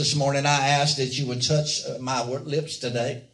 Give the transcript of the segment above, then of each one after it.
this morning, I ask that you would touch uh, my lips today.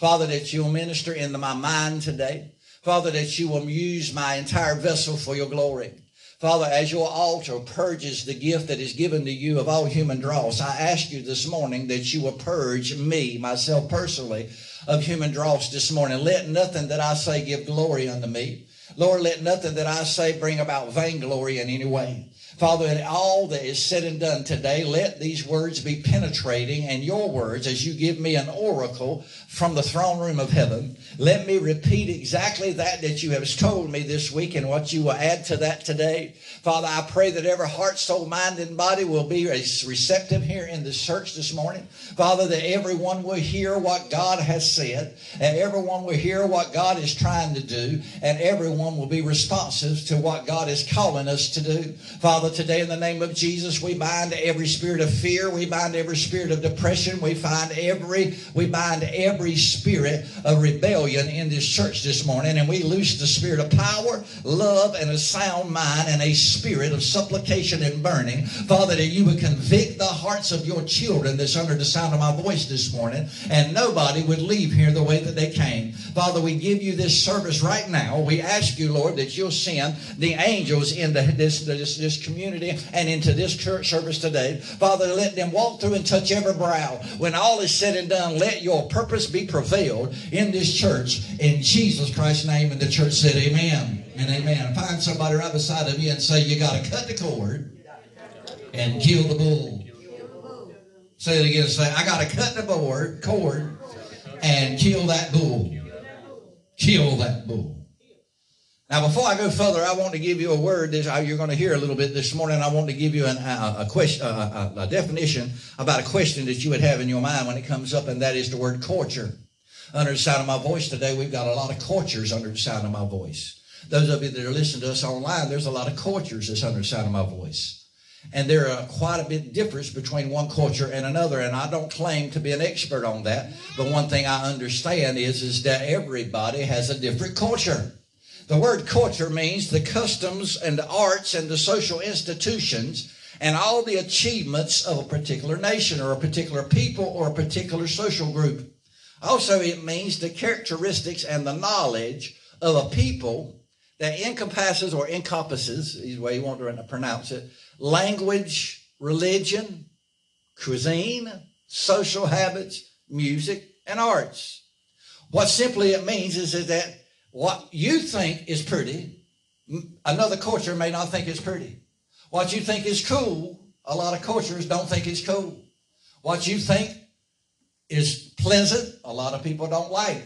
Father, that you'll minister into my mind today. Father, that you will use my entire vessel for your glory. Father, as your altar purges the gift that is given to you of all human dross, I ask you this morning that you will purge me, myself personally, of human dross this morning. Let nothing that I say give glory unto me. Lord, let nothing that I say bring about vainglory in any way. Father, in all that is said and done today, let these words be penetrating and your words as you give me an oracle from the throne room of heaven. Let me repeat exactly that that you have told me this week and what you will add to that today. Father, I pray that every heart, soul, mind, and body will be receptive here in this church this morning. Father, that everyone will hear what God has said and everyone will hear what God is trying to do and everyone will be responsive to what God is calling us to do. Father, Father, today in the name of Jesus, we bind every spirit of fear. We bind every spirit of depression. We find every, we bind every spirit of rebellion in this church this morning. And we loose the spirit of power, love, and a sound mind and a spirit of supplication and burning. Father, that you would convict the hearts of your children that's under the sound of my voice this morning. And nobody would leave here the way that they came. Father, we give you this service right now. We ask you, Lord, that you'll send the angels into this, this, this community community and into this church service today. Father, let them walk through and touch every brow. When all is said and done, let your purpose be prevailed in this church. In Jesus Christ's name, and the church said, Amen and amen. Find somebody right beside of you and say, You got to cut the cord and kill the bull. Say it again. Say, I got to cut the board, cord and kill that bull. Kill that bull. Now, before I go further, I want to give you a word that uh, you're going to hear a little bit this morning. I want to give you an, uh, a, a, question, a, uh, a, definition about a question that you would have in your mind when it comes up, and that is the word culture. Under the sound of my voice today, we've got a lot of cultures under the sound of my voice. Those of you that are listening to us online, there's a lot of cultures that's under the sound of my voice. And there are quite a bit of difference between one culture and another. And I don't claim to be an expert on that. But one thing I understand is, is that everybody has a different culture. The word culture means the customs and the arts and the social institutions and all the achievements of a particular nation or a particular people or a particular social group. Also, it means the characteristics and the knowledge of a people that encompasses or encompasses, is the way you want to pronounce it, language, religion, cuisine, social habits, music, and arts. What simply it means is, is that what you think is pretty, another culture may not think is pretty. What you think is cool, a lot of cultures don't think is cool. What you think is pleasant, a lot of people don't like.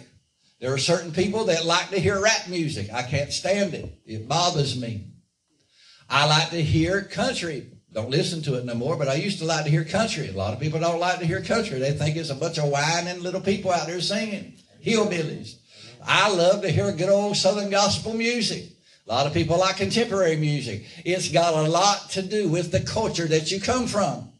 There are certain people that like to hear rap music. I can't stand it. It bothers me. I like to hear country. Don't listen to it no more, but I used to like to hear country. A lot of people don't like to hear country. They think it's a bunch of whining little people out there singing. Hillbillies. I love to hear good old Southern gospel music. A lot of people like contemporary music. It's got a lot to do with the culture that you come from.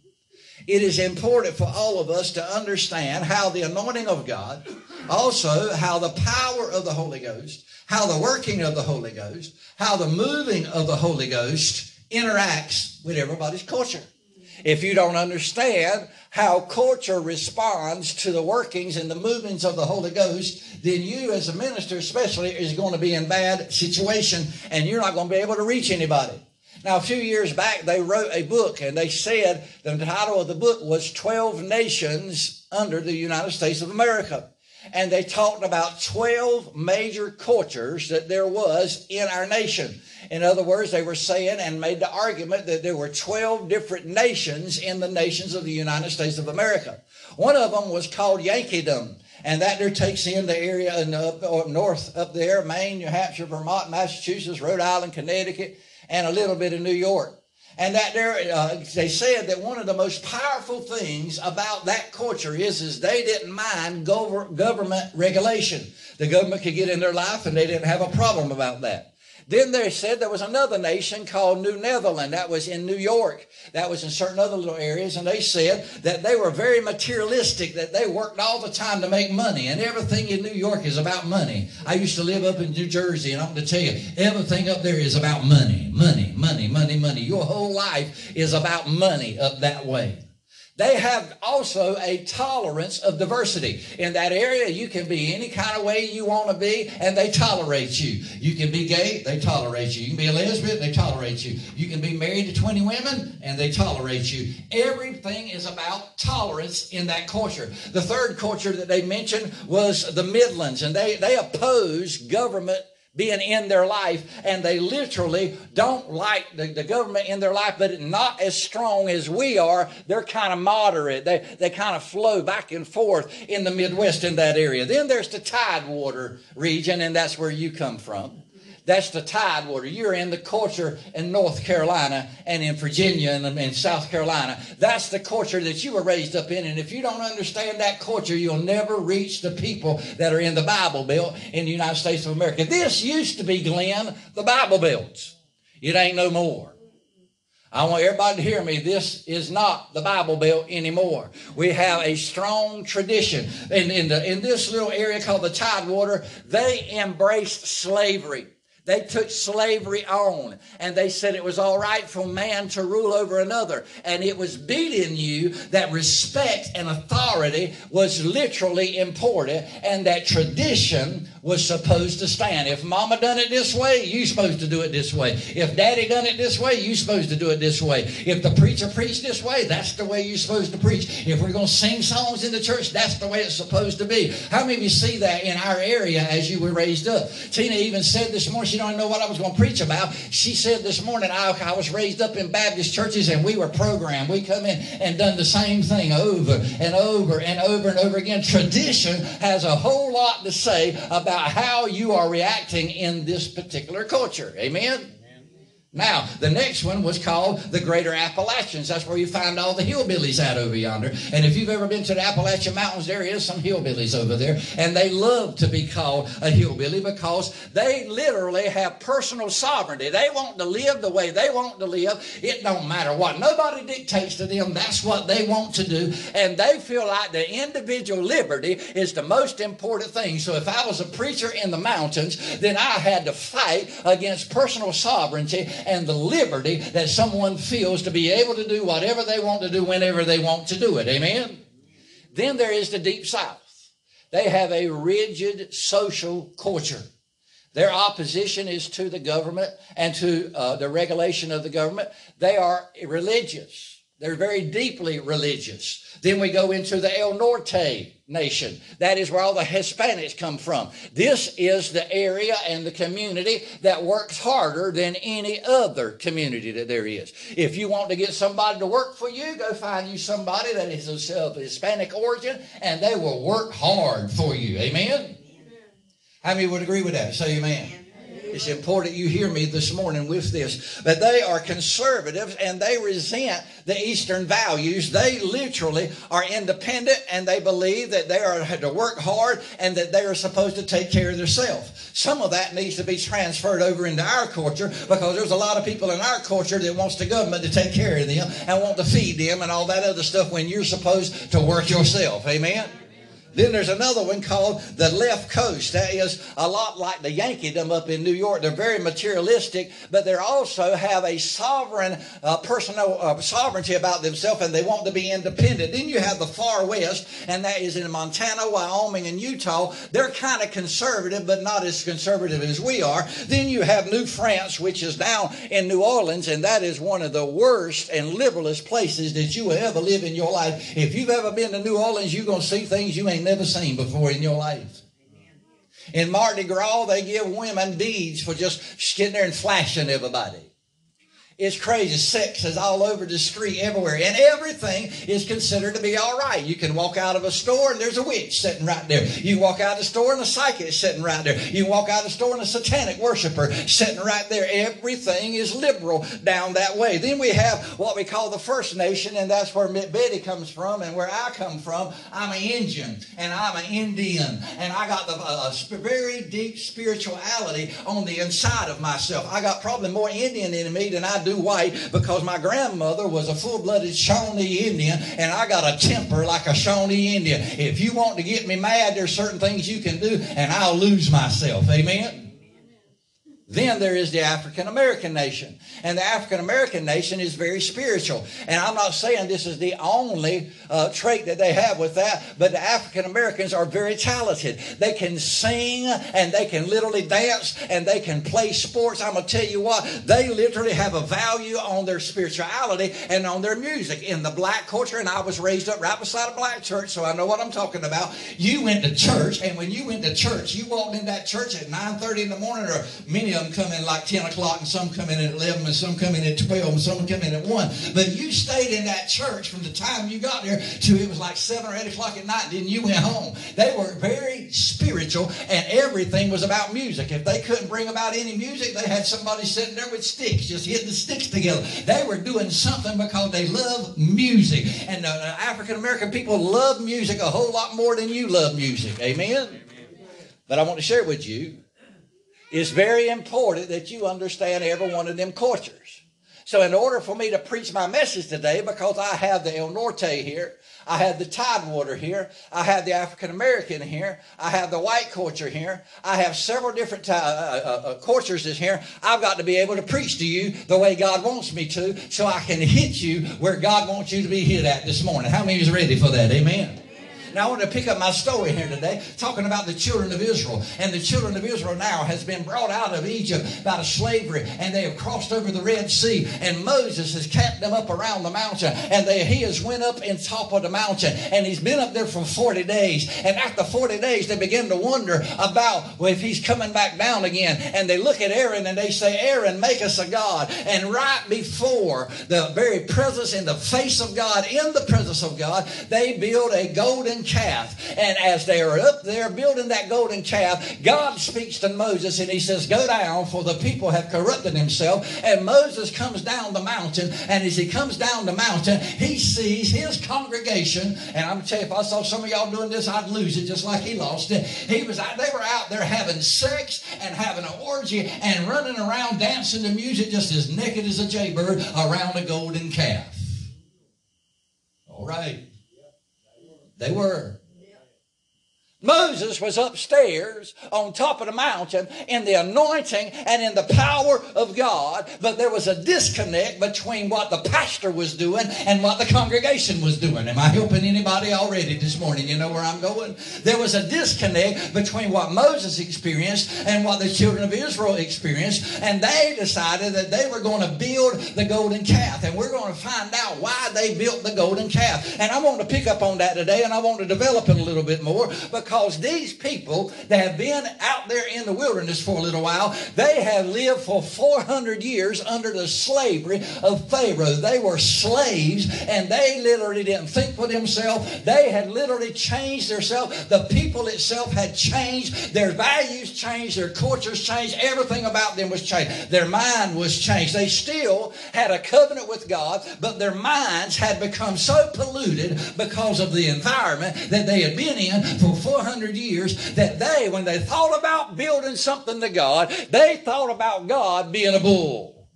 It is important for all of us to understand how the anointing of God, also how the power of the Holy Ghost, how the working of the Holy Ghost, how the moving of the Holy Ghost interacts with everybody's culture. If you don't understand how culture responds to the workings and the movements of the Holy Ghost, then you as a minister especially is going to be in bad situation and you're not going to be able to reach anybody. Now, a few years back, they wrote a book and they said the title of the book was 12 Nations under the United States of America. And they talked about 12 major cultures that there was in our nation. In other words, they were saying and made the argument that there were 12 different nations in the nations of the United States of America. One of them was called Yankeedom. And that there takes in the area up, up north up there, Maine, New Hampshire, Vermont, Massachusetts, Rhode Island, Connecticut, and a little bit of New York. And that there, uh, they said that one of the most powerful things about that culture is, is they didn't mind government regulation. The government could get in their life and they didn't have a problem about that. Then they said there was another nation called New Netherland. That was in New York. That was in certain other little areas. And they said that they were very materialistic, that they worked all the time to make money. And everything in New York is about money. I used to live up in New Jersey, and I'm going to tell you, everything up there is about money, money, money, money, money. Your whole life is about money up that way. They have also a tolerance of diversity. In that area, you can be any kind of way you want to be, and they tolerate you. You can be gay, they tolerate you. You can be a lesbian, they tolerate you. You can be married to 20 women, and they tolerate you. Everything is about tolerance in that culture. The third culture that they mentioned was the Midlands, and they, they oppose government being in their life, and they literally don't like the, the government in their life, but not as strong as we are. They're kind of moderate. They, they kind of flow back and forth in the Midwest in that area. Then there's the Tidewater region, and that's where you come from. That's the tidewater. You're in the culture in North Carolina and in Virginia and in South Carolina. That's the culture that you were raised up in. And if you don't understand that culture, you'll never reach the people that are in the Bible Belt in the United States of America. This used to be, Glenn, the Bible Belt. It ain't no more. I want everybody to hear me. This is not the Bible Belt anymore. We have a strong tradition. In, in, the, in this little area called the Tidewater, they embraced slavery. They took slavery on and they said it was all right for man to rule over another. And it was beating you that respect and authority was literally important and that tradition was supposed to stand. If mama done it this way, you supposed to do it this way. If daddy done it this way, you supposed to do it this way. If the preacher preached this way, that's the way you're supposed to preach. If we're going to sing songs in the church, that's the way it's supposed to be. How many of you see that in our area as you were raised up? Tina even said this morning, she don't know what I was going to preach about. She said this morning, I, I was raised up in Baptist churches and we were programmed. We come in and done the same thing over and over and over and over again. Tradition has a whole lot to say about how you are reacting in this particular culture. Amen? Now, the next one was called the Greater Appalachians. That's where you find all the hillbillies out over yonder. And if you've ever been to the Appalachian Mountains, there is some hillbillies over there. And they love to be called a hillbilly because they literally have personal sovereignty. They want to live the way they want to live. It don't matter what. Nobody dictates to them. That's what they want to do. And they feel like the individual liberty is the most important thing. So if I was a preacher in the mountains, then I had to fight against personal sovereignty and the liberty that someone feels to be able to do whatever they want to do whenever they want to do it. Amen? Then there is the Deep South. They have a rigid social culture. Their opposition is to the government and to uh, the regulation of the government. They are religious. They're very deeply religious. Then we go into the El Norte nation. That is where all the Hispanics come from. This is the area and the community that works harder than any other community that there is. If you want to get somebody to work for you, go find you somebody that is of Hispanic origin and they will work hard for you. Amen? How many would agree with that? Say amen. It's important you hear me this morning with this. But they are conservatives and they resent the Eastern values. They literally are independent and they believe that they are to work hard and that they are supposed to take care of themselves. Some of that needs to be transferred over into our culture because there's a lot of people in our culture that wants the government to take care of them and want to feed them and all that other stuff when you're supposed to work yourself. Amen? Then there's another one called the left coast. That is a lot like the Yankeedom up in New York. They're very materialistic, but they also have a sovereign, uh, personal uh, sovereignty about themselves, and they want to be independent. Then you have the far west, and that is in Montana, Wyoming, and Utah. They're kind of conservative, but not as conservative as we are. Then you have New France, which is now in New Orleans, and that is one of the worst and liberalist places that you will ever live in your life. If you've ever been to New Orleans, you're to see things you ain't ain't never seen before in your life. In Mardi Gras, they give women beads for just getting there and flashing everybody. It's crazy. Sex is all over the street everywhere. And everything is considered to be all right. You can walk out of a store and there's a witch sitting right there. You walk out of the store and a psychic is sitting right there. You walk out of the store and a satanic worshiper sitting right there. Everything is liberal down that way. Then we have what we call the First Nation, and that's where Betty comes from and where I come from. I'm an Indian and I'm an Indian. And I got the uh, very deep spirituality on the inside of myself. I got probably more Indian in me than I do do white because my grandmother was a full-blooded Shawnee Indian and I got a temper like a Shawnee Indian. If you want to get me mad, there's certain things you can do and I'll lose myself. Amen? Then there is the African American nation. And the African American nation is very spiritual. And I'm not saying this is the only uh, trait that they have with that, but the African Americans are very talented. They can sing and they can literally dance and they can play sports. I'm going to tell you what, they literally have a value on their spirituality and on their music. In the black culture, and I was raised up right beside a black church, so I know what I'm talking about. You went to church, and when you went to church, you walked in that church at 9.30 in the morning, or many them come in like 10 o'clock, and some come in at 11, and some come in at 12, and some come in at 1. But you stayed in that church from the time you got there to it was like 7 or 8 o'clock at night, and then you went home. They were very spiritual, and everything was about music. If they couldn't bring about any music, they had somebody sitting there with sticks, just hitting the sticks together. They were doing something because they love music. And the African American people love music a whole lot more than you love music. Amen? But I want to share with you it's very important that you understand every one of them cultures. So, in order for me to preach my message today, because I have the El Norte here, I have the Tidewater here, I have the African American here, I have the white culture here, I have several different uh, uh, uh, cultures here. I've got to be able to preach to you the way God wants me to, so I can hit you where God wants you to be hit at this morning. How many is ready for that? Amen. Now I want to pick up my story here today, talking about the children of Israel. And the children of Israel now has been brought out of Egypt out of slavery, and they have crossed over the Red Sea. And Moses has camped them up around the mountain, and they, he has went up in top of the mountain, and he's been up there for 40 days. And after 40 days, they begin to wonder about well, if he's coming back down again. And they look at Aaron and they say, Aaron, make us a God. And right before the very presence in the face of God, in the presence of God, they build a golden calf. And as they are up there building that golden calf, God speaks to Moses and he says, Go down, for the people have corrupted themselves. And Moses comes down the mountain, and as he comes down the mountain, he sees his congregation. And I'm tell you, if I saw some of y'all doing this, I'd lose it just like he lost it. He was they were out there having sex and having an orgy and running around dancing to music just as naked as a jaybird around a golden calf. All right. They were. Moses was upstairs on top of the mountain in the anointing and in the power of God, but there was a disconnect between what the pastor was doing and what the congregation was doing. Am I helping anybody already this morning? You know where I'm going? There was a disconnect between what Moses experienced and what the children of Israel experienced, and they decided that they were going to build the golden calf, and we're going to find out why they built the golden calf. And I want to pick up on that today, and I want to develop it a little bit more because because these people that have been out there in the wilderness for a little while, they have lived for 400 years under the slavery of Pharaoh. They were slaves and they literally didn't think for themselves. They had literally changed themselves. The people itself had changed. Their values changed. Their cultures changed. Everything about them was changed. Their mind was changed. They still had a covenant with God, but their minds had become so polluted because of the environment that they had been in for 400 400 years that they, when they thought about building something to God, they thought about God being a bull.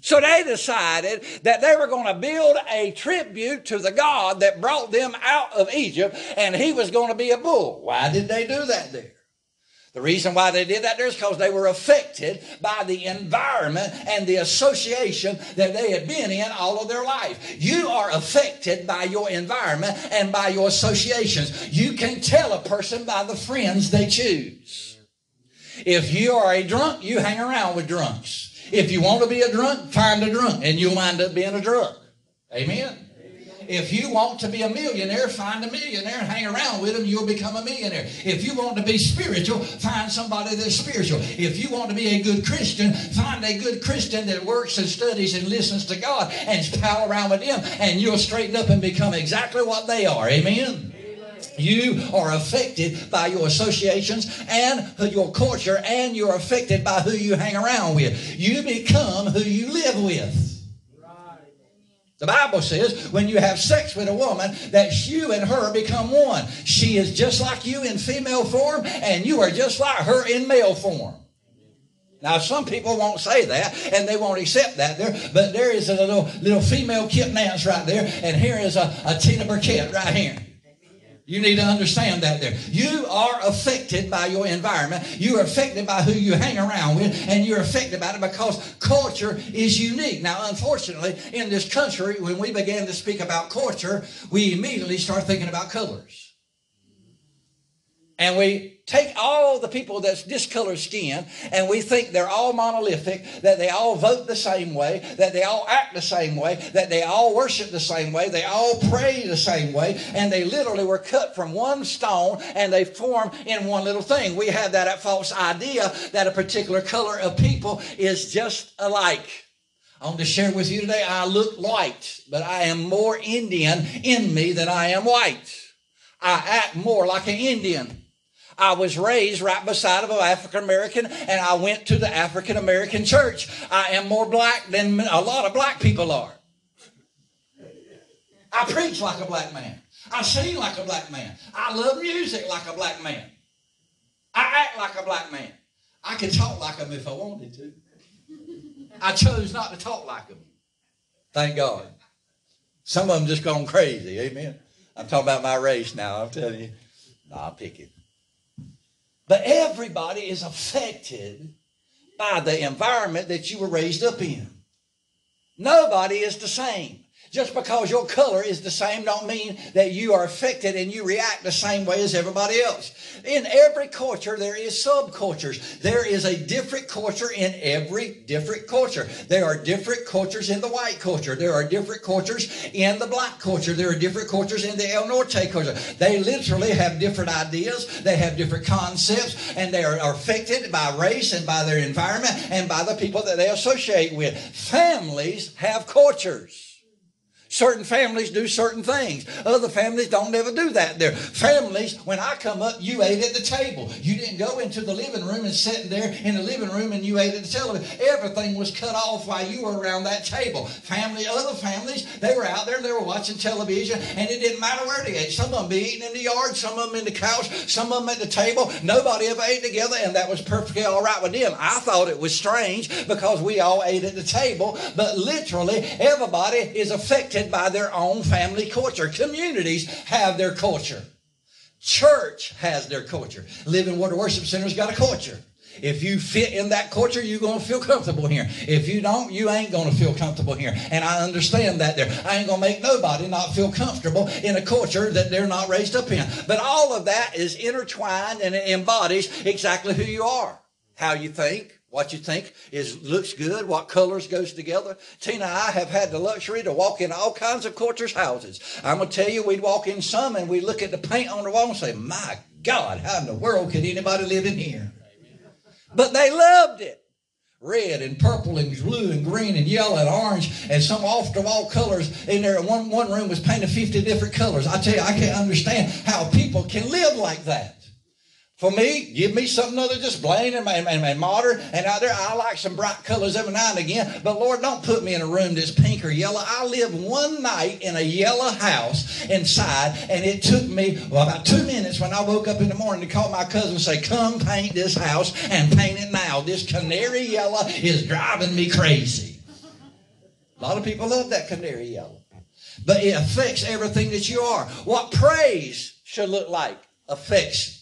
So they decided that they were going to build a tribute to the God that brought them out of Egypt, and he was going to be a bull. Why did they do that there? The reason why they did that there is because they were affected by the environment and the association that they had been in all of their life. You are affected by your environment and by your associations. You can tell a person by the friends they choose. If you are a drunk, you hang around with drunks. If you want to be a drunk, find a drunk and you'll wind up being a drunk. Amen. If you want to be a millionaire, find a millionaire and hang around with them, you'll become a millionaire. If you want to be spiritual, find somebody that's spiritual. If you want to be a good Christian, find a good Christian that works and studies and listens to God and pal around with them, and you'll straighten up and become exactly what they are. Amen. You are affected by your associations and your culture, and you're affected by who you hang around with. You become who you live with. The Bible says when you have sex with a woman, that you and her become one. She is just like you in female form, and you are just like her in male form. Now, some people won't say that, and they won't accept that there, but there is a little little female Kip Nance right there, and here is a, a Tina Burkett right here. You need to understand that there. You are affected by your environment. You are affected by who you hang around with, and you're affected by it because culture is unique. Now, unfortunately, in this country, when we began to speak about culture, we immediately start thinking about colors. And we take all the people that's discolored skin and we think they're all monolithic, that they all vote the same way, that they all act the same way, that they all worship the same way, they all pray the same way, and they literally were cut from one stone and they form in one little thing. We have that false idea that a particular color of people is just alike. I want to share with you today, I look white, but I am more Indian in me than I am white. I act more like an Indian. I was raised right beside of an African American and I went to the African American church. I am more black than a lot of black people are. I preach like a black man. I sing like a black man. I love music like a black man. I act like a black man. I could talk like them if I wanted to. I chose not to talk like them. Thank God. Some of them just gone crazy. Amen. I'm talking about my race now. I'm telling you. No, I'll pick it. But everybody is affected by the environment that you were raised up in. Nobody is the same. Just because your color is the same don't mean that you are affected and you react the same way as everybody else. In every culture, there is subcultures. There is a different culture in every different culture. There are different cultures in the white culture. There are different cultures in the black culture. There are different cultures in the El Norte culture. They literally have different ideas. They have different concepts and they are affected by race and by their environment and by the people that they associate with. Families have cultures. Certain families do certain things. Other families don't ever do that there. Families, when I come up, you ate at the table. You didn't go into the living room and sit there in the living room and you ate at the television. Everything was cut off while you were around that table. Family, other families, they were out there, and they were watching television, and it didn't matter where they ate. Some of them be eating in the yard, some of them in the couch, some of them at the table. Nobody ever ate together, and that was perfectly all right with them. I thought it was strange because we all ate at the table, but literally everybody is affected by their own family culture. Communities have their culture. Church has their culture. Living Water Worship Center's got a culture. If you fit in that culture, you're going to feel comfortable here. If you don't, you ain't going to feel comfortable here. And I understand that there. I ain't going to make nobody not feel comfortable in a culture that they're not raised up in. But all of that is intertwined and it embodies exactly who you are. How you think, what you think is looks good, what colors goes together. Tina and I have had the luxury to walk in all kinds of cultures' houses. I'm gonna tell you, we'd walk in some and we'd look at the paint on the wall and say, "My God, how in the world could anybody live in here?" But they loved it. Red and purple and blue and green and yellow and orange and some off the wall colors in there. One, one room was painted 50 different colors. I tell you, I can't understand how people can live like that. For me, give me something other just plain and, and, and, modern. And out there, I like some bright colors every now and again. But Lord, don't put me in a room that's pink or yellow. I lived one night in a yellow house inside, and it took me well, about two minutes when I woke up in the morning to call my cousin and say, Come paint this house and paint it now. This canary yellow is driving me crazy. A lot of people love that canary yellow. But it affects everything that you are. What praise should look like affects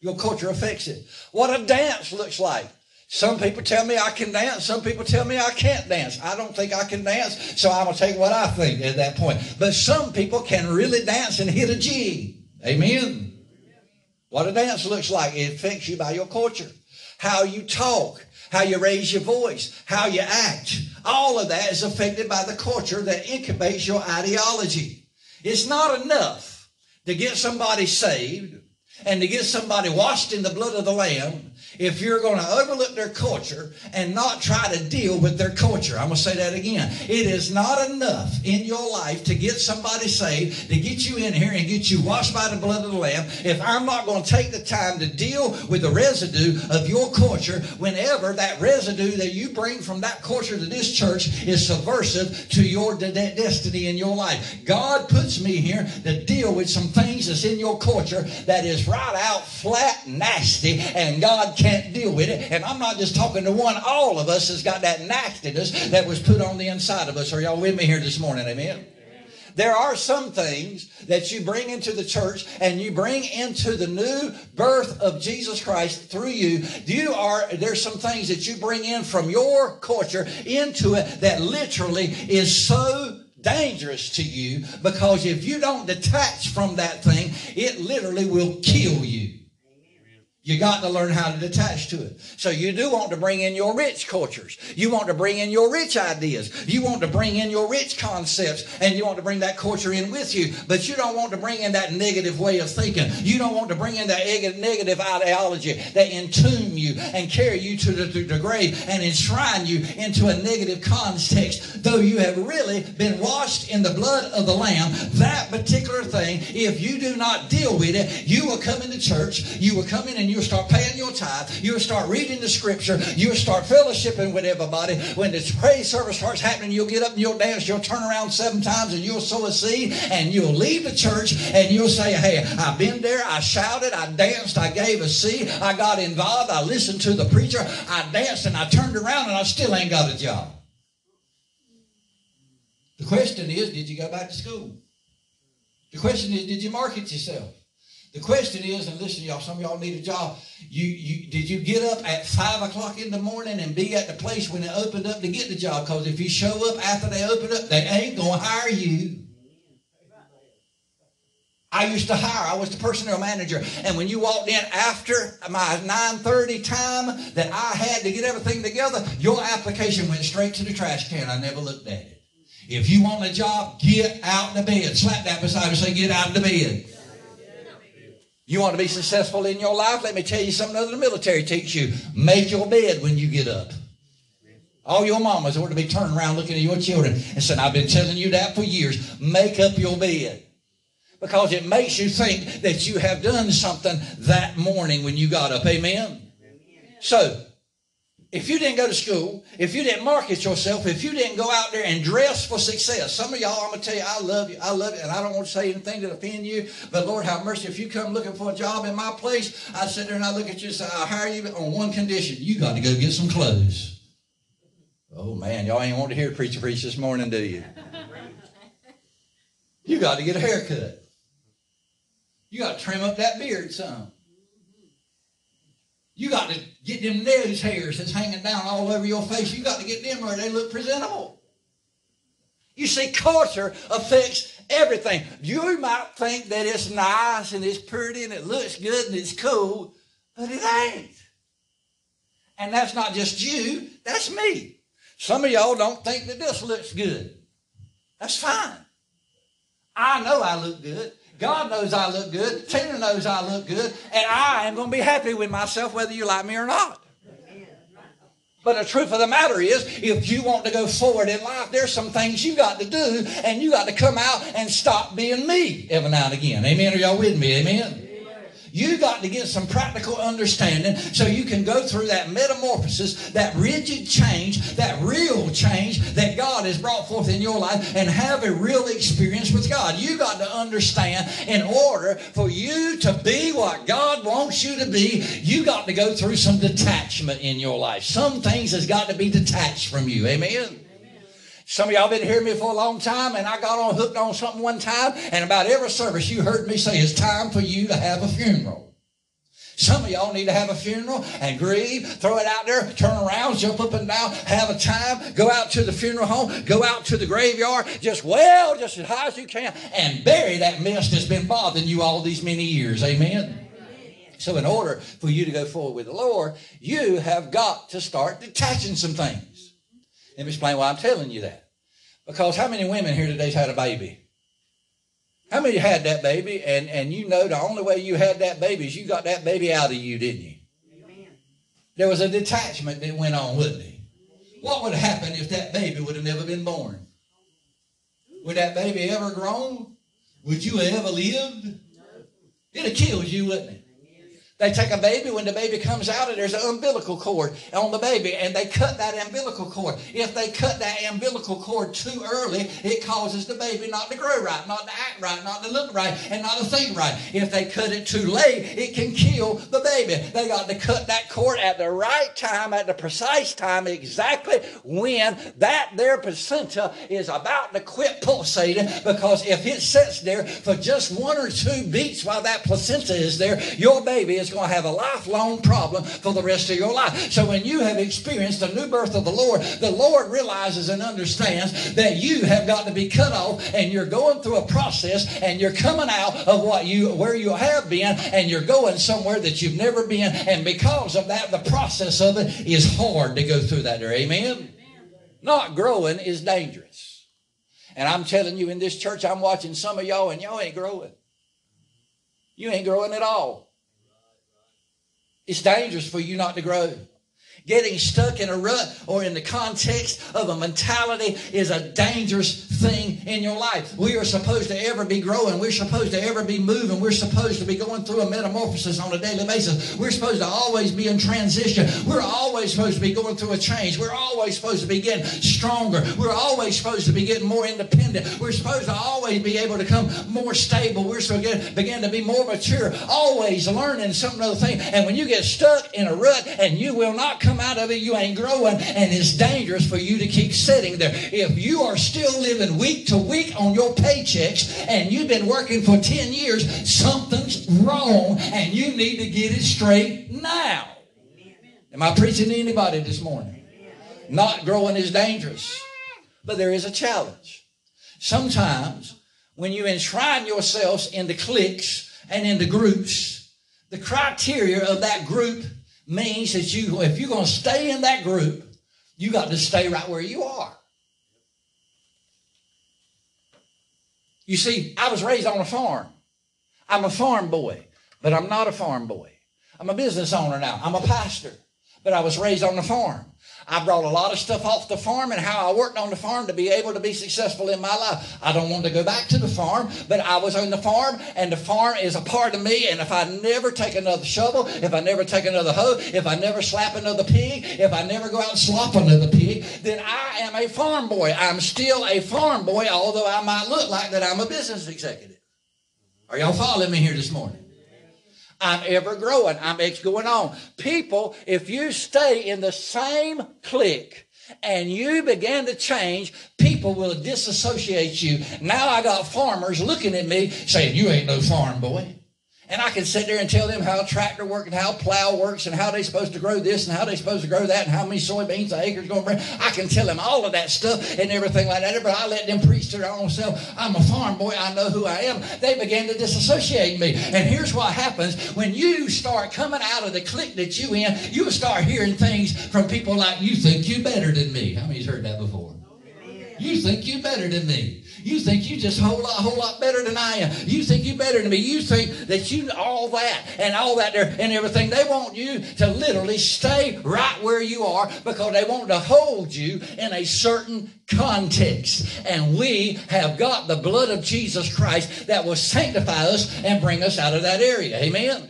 your culture affects it. What a dance looks like. Some people tell me I can dance. Some people tell me I can't dance. I don't think I can dance, so I'm going to take what I think at that point. But some people can really dance and hit a G. Amen. What a dance looks like. It affects you by your culture. How you talk, how you raise your voice, how you act. All of that is affected by the culture that incubates your ideology. It's not enough to get somebody saved and to get somebody washed in the blood of the Lamb if you're going to overlook their culture and not try to deal with their culture. I'm going to say that again. It is not enough in your life to get somebody saved, to get you in here and get you washed by the blood of the Lamb, if I'm not going to take the time to deal with the residue of your culture whenever that residue that you bring from that culture to this church is subversive to your de- destiny in your life. God puts me here to deal with some things that's in your culture that is right out flat nasty, and God can't deal with it. And I'm not just talking to one, all of us has got that nastiness that was put on the inside of us. Are y'all with me here this morning? Amen. there are some things that you bring into the church and you bring into the new birth of Jesus Christ through you. You are, there's some things that you bring in from your culture into it that literally is so dangerous to you because if you don't detach from that thing, it literally will kill you. You got to learn how to detach to it. So you do want to bring in your rich cultures. You want to bring in your rich ideas. You want to bring in your rich concepts and you want to bring that culture in with you. But you don't want to bring in that negative way of thinking. You don't want to bring in that negative ideology that entomb you and carry you to the, to the grave and enshrine you into a negative context. Though you have really been washed in the blood of the Lamb, that particular thing, if you do not deal with it, you will come into church, you will come in and you'll start paying your tithe. You'll start reading the scripture. You'll start fellowshipping with everybody. When the praise service starts happening, you'll get up and you'll dance. You'll turn around seven times and you'll sow a seed and you'll leave the church and you'll say, Hey, I've been there. I shouted. I danced. I gave a seed. I got involved. I listened to the preacher. I danced and I turned around and I still ain't got a job. The question is, did you go back to school? The question is, did you market yourself? The question is, and listen, y'all, some of y'all need a job. You, you did you get up at five o'clock in the morning and be at the place when it opened up to get the job? Because if you show up after they open up, they ain't gonna hire you. I used to hire. I was the personnel manager. And when you walked in after my 9.30 time that I had to get everything together, your application went straight to the trash can. I never looked at it. If you want a job, get out of the bed. Slap that beside and say, get out of the bed. You want to be successful in your life? Let me tell you something other the military teach you. Make your bed when you get up. All your mamas ought to be turning around looking at your children and saying, I've been telling you that for years. Make up your bed. Because it makes you think that you have done something that morning when you got up. Amen? So, if you didn't go to school, if you didn't market yourself, if you didn't go out there and dress for success, some of y'all, I'm to tell you, I love you. I love you. And I don't want to say anything to offend you, but Lord have mercy. If you come looking for a job in my place, I sit there and I look at you and say, I'll hire you on one condition. You got to go get some clothes. Oh man, y'all ain't want to hear preacher preach this morning, do you? You got to get a haircut. You got to trim up that beard some. You got to get them nose hairs that's hanging down all over your face. You got to get them where they look presentable. You see, culture affects everything. You might think that it's nice and it's pretty and it looks good and it's cool, but it ain't. And that's not just you, that's me. Some of y'all don't think that this looks good. That's fine. I know I look good. God knows I look good. Tina knows I look good. And I am going to be happy with myself whether you like me or not. But the truth of the matter is, if you want to go forward in life, there's some things you got to do, and you got to come out and stop being me every now and again. Amen? Are y'all with me? Amen? You got to get some practical understanding so you can go through that metamorphosis, that rigid change, that real change that God has brought forth in your life and have a real experience with God. You got to understand in order for you to be what God wants you to be, you got to go through some detachment in your life. Some things has got to be detached from you. Amen. Some of y'all been hearing me for a long time, and I got on hooked on something one time, and about every service you heard me say, it's time for you to have a funeral. Some of y'all need to have a funeral and grieve, throw it out there, turn around, jump up and down, have a time, go out to the funeral home, go out to the graveyard, just well, just as high as you can, and bury that mess that's been bothering you all these many years. Amen. So, in order for you to go forward with the Lord, you have got to start detaching some things. Let me explain why I'm telling you that. Because how many women here today's had a baby? How many had that baby? And, and you know the only way you had that baby is you got that baby out of you, didn't you? Amen. There was a detachment that went on, wouldn't it? What would happen if that baby would have never been born? Would that baby ever grown? Would you have ever lived? It'd have killed you, wouldn't it? They take a baby, when the baby comes out, there's an umbilical cord on the baby, and they cut that umbilical cord. If they cut that umbilical cord too early, it causes the baby not to grow right, not to act right, not to look right, and not to think right. If they cut it too late, it can kill the baby. They got to cut that cord at the right time, at the precise time, exactly when that their placenta is about to quit pulsating. Because if it sits there for just one or two beats while that placenta is there, your baby is going to have a lifelong problem for the rest of your life. So when you have experienced the new birth of the Lord, the Lord realizes and understands that you have got to be cut off and you're going through a process and you're coming out of what you where you have been and you're going somewhere that you've never been. And because of that the process of it is hard to go through that there amen, amen. not growing is dangerous. And i'm telling you in this church i'm watching some of y'all and y'all ain't growing. You ain't growing at all it's dangerous for you not to grow Getting stuck in a rut or in the context of a mentality is a dangerous thing in your life. We are supposed to ever be growing. We're supposed to ever be moving. We're supposed to be going through a metamorphosis on a daily basis. We're supposed to always be in transition. We're always supposed to be going through a change. We're always supposed to be getting stronger. We're always supposed to be getting more independent. We're supposed to always be able to come more stable. We're supposed to begin to be more mature. Always learning something other thing. And when you get stuck in a rut and you will not come out of it, you ain't growing, and it's dangerous for you to keep sitting there. If you are still living week to week on your paychecks and you've been working for 10 years, something's wrong, and you need to get it straight now. Am I preaching to anybody this morning? Not growing is dangerous, but there is a challenge. Sometimes when you enshrine yourselves into cliques and into groups, the criteria of that group means that you, if you're going to stay in that group, you got to stay right where you are. You see, I was raised on a farm. I'm a farm boy, but I'm not a farm boy. I'm a business owner now. I'm a pastor, but I was raised on a farm. I brought a lot of stuff off the farm and how I worked on the farm to be able to be successful in my life. I don't want to go back to the farm, but I was on the farm and the farm is a part of me. And if I never take another shovel, if I never take another hoe, if I never slap another pig, if I never go out and slop another pig, then I am a farm boy. I'm still a farm boy, although I might look like that I'm a business executive. Are y'all following me here this morning? I'm ever growing. I'm ex going on. People, if you stay in the same clique and you begin to change, people will disassociate you. Now I got farmers looking at me saying, You ain't no farm boy. And I can sit there and tell them how tractor works and how plow works and how they're supposed to grow this and how they're supposed to grow that and how many soybeans an acre's going to bring. I can tell them all of that stuff and everything like that. But I let them preach to their own self. I'm a farm boy. I know who I am. They began to disassociate me. And here's what happens when you start coming out of the clique that you in, you start hearing things from people like, you think you better than me. How many's heard that before? You think you better than me. You think you just a whole lot, whole lot better than I am. You think you're better than me. You think that you all that and all that there and everything. They want you to literally stay right where you are because they want to hold you in a certain context. And we have got the blood of Jesus Christ that will sanctify us and bring us out of that area. Amen.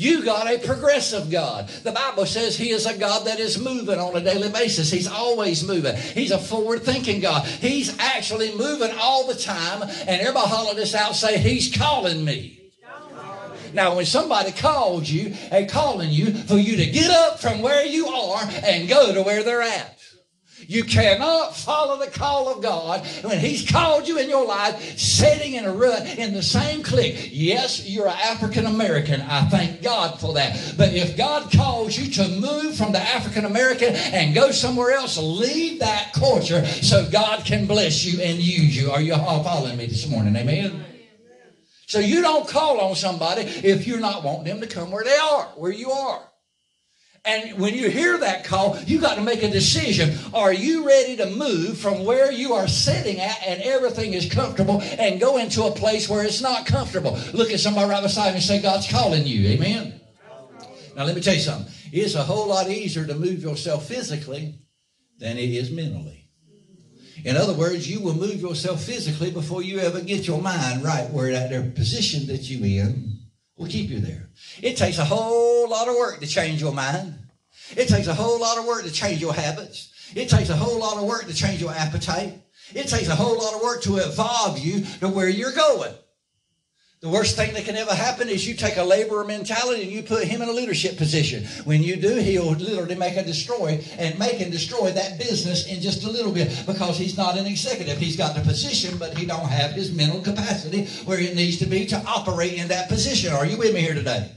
You got a progressive God. The Bible says He is a God that is moving on a daily basis. He's always moving. He's a forward thinking God. He's actually moving all the time. And everybody holler this out say, He's calling me. Now, when somebody calls you and calling you for you to get up from where you are and go to where they're at. You cannot follow the call of God when He's called you in your life, sitting in a rut in the same clique. Yes, you're an African American. I thank God for that. But if God calls you to move from the African American and go somewhere else, leave that culture so God can bless you and use you. Are you all following me this morning? Amen. So you don't call on somebody if you're not wanting them to come where they are, where you are. And when you hear that call, you got to make a decision. Are you ready to move from where you are sitting at and everything is comfortable and go into a place where it's not comfortable? Look at somebody right beside you and say, God's calling you. Amen. Now, let me tell you something. It's a whole lot easier to move yourself physically than it is mentally. In other words, you will move yourself physically before you ever get your mind right where that position that you in will keep you there. It takes a whole lot of work to change your mind. It takes a whole lot of work to change your habits. It takes a whole lot of work to change your appetite. It takes a whole lot of work to evolve you to where you're going. The worst thing that can ever happen is you take a laborer mentality and you put him in a leadership position. When you do, he'll literally make a destroy and make and destroy that business in just a little bit because he's not an executive. He's got the position, but he don't have his mental capacity where it needs to be to operate in that position. Are you with me here today?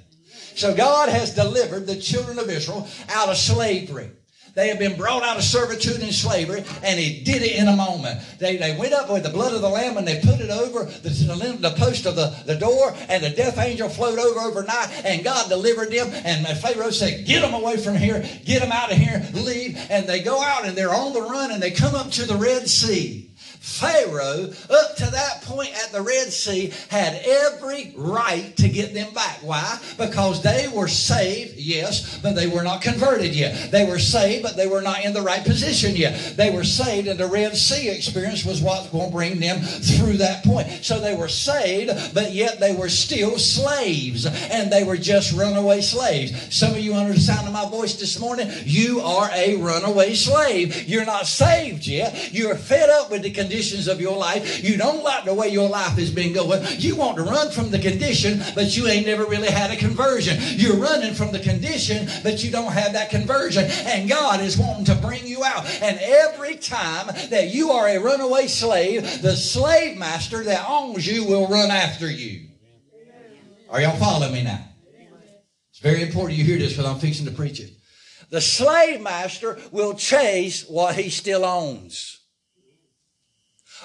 So God has delivered the children of Israel out of slavery. They had been brought out of servitude and slavery, and he did it in a moment. They, they went up with the blood of the lamb and they put it over the, the post of the, the door, and the death angel flowed over overnight, and God delivered them. And Pharaoh said, Get them away from here, get them out of here, leave. And they go out and they're on the run and they come up to the Red Sea. Pharaoh, up to that point at the Red Sea, had every right to get them back. Why? Because they were saved, yes, but they were not converted yet. They were saved, but they were not in the right position yet. They were saved, and the Red Sea experience was what's going to bring them through that point. So they were saved, but yet they were still slaves, and they were just runaway slaves. Some of you, under the sound of my voice this morning, you are a runaway slave. You're not saved yet. You're fed up with the condition conditions of your life. You don't like the way your life has been going. You want to run from the condition, but you ain't never really had a conversion. You're running from the condition, but you don't have that conversion. And God is wanting to bring you out. And every time that you are a runaway slave, the slave master that owns you will run after you. Are y'all following me now? It's very important you hear this because I'm fixing to preach it. The slave master will chase what he still owns.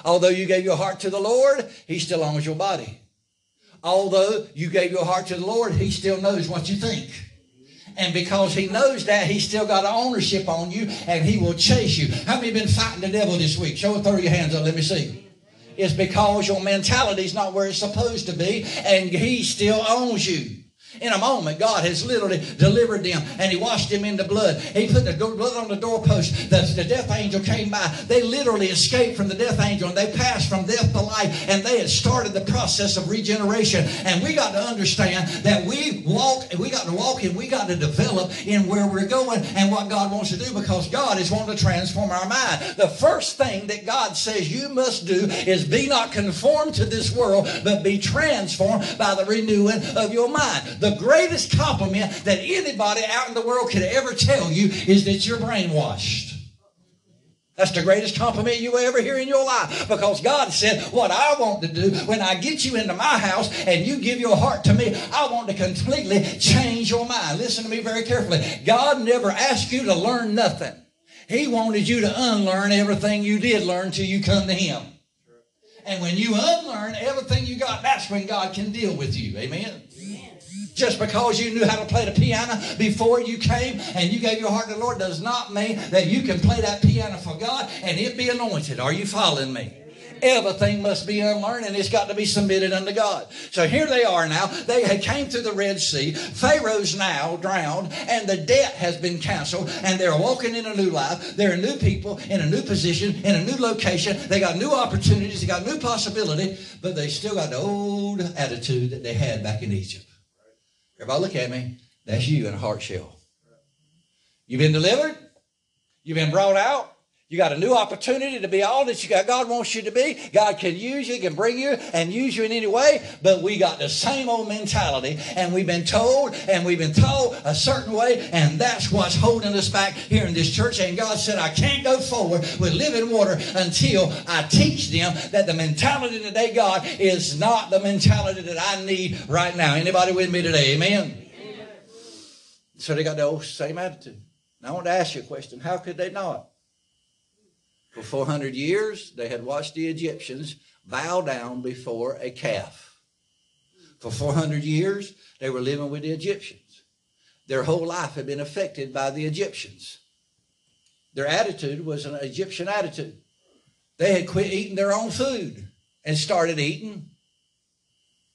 Although you gave your heart to the Lord, He still owns your body. Although you gave your heart to the Lord, He still knows what you think. And because he knows that, he's still got ownership on you and he will chase you. How many been fighting the devil this week? Show throw your hands up. Let me see. It's because your mentality is not where it's supposed to be and he still owns you. In a moment, God has literally delivered them and He washed them in the blood. He put the blood on the doorpost. The, the death angel came by. They literally escaped from the death angel and they passed from death to life and they had started the process of regeneration. And we got to understand that we walk, and we got to walk and we got to develop in where we're going and what God wants to do because God is wanting to transform our mind. The first thing that God says you must do is be not conformed to this world, but be transformed by the renewing of your mind. The greatest compliment that anybody out in the world could ever tell you is that you're brainwashed. That's the greatest compliment you will ever hear in your life because God said, What I want to do when I get you into my house and you give your heart to me, I want to completely change your mind. Listen to me very carefully. God never asked you to learn nothing, He wanted you to unlearn everything you did learn till you come to Him. And when you unlearn everything you got, that's when God can deal with you. Amen. Just because you knew how to play the piano before you came and you gave your heart to the Lord does not mean that you can play that piano for God and it be anointed. Are you following me? Everything must be unlearned and it's got to be submitted unto God. So here they are now. They had came through the Red Sea. Pharaoh's now drowned and the debt has been canceled and they're walking in a new life. They're a new people in a new position, in a new location. They got new opportunities. They got new possibility, but they still got the old attitude that they had back in Egypt. Everybody look at me. That's you in a heart shell. You've been delivered. You've been brought out. You got a new opportunity to be all that you got. God wants you to be. God can use you, can bring you and use you in any way. But we got the same old mentality and we've been told and we've been told a certain way. And that's what's holding us back here in this church. And God said, I can't go forward with living water until I teach them that the mentality that they got is not the mentality that I need right now. Anybody with me today? Amen. Amen. So they got the old same attitude. Now I want to ask you a question. How could they not? For 400 years, they had watched the Egyptians bow down before a calf. For 400 years, they were living with the Egyptians. Their whole life had been affected by the Egyptians. Their attitude was an Egyptian attitude. They had quit eating their own food and started eating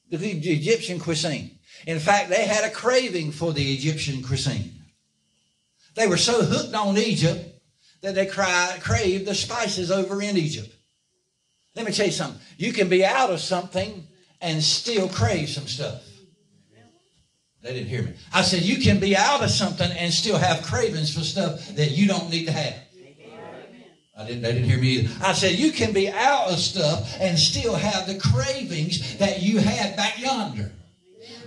the Egyptian cuisine. In fact, they had a craving for the Egyptian cuisine. They were so hooked on Egypt that they cry, crave the spices over in Egypt. Let me tell you something. You can be out of something and still crave some stuff. They didn't hear me. I said you can be out of something and still have cravings for stuff that you don't need to have. I didn't, they didn't hear me either. I said, you can be out of stuff and still have the cravings that you had back yonder.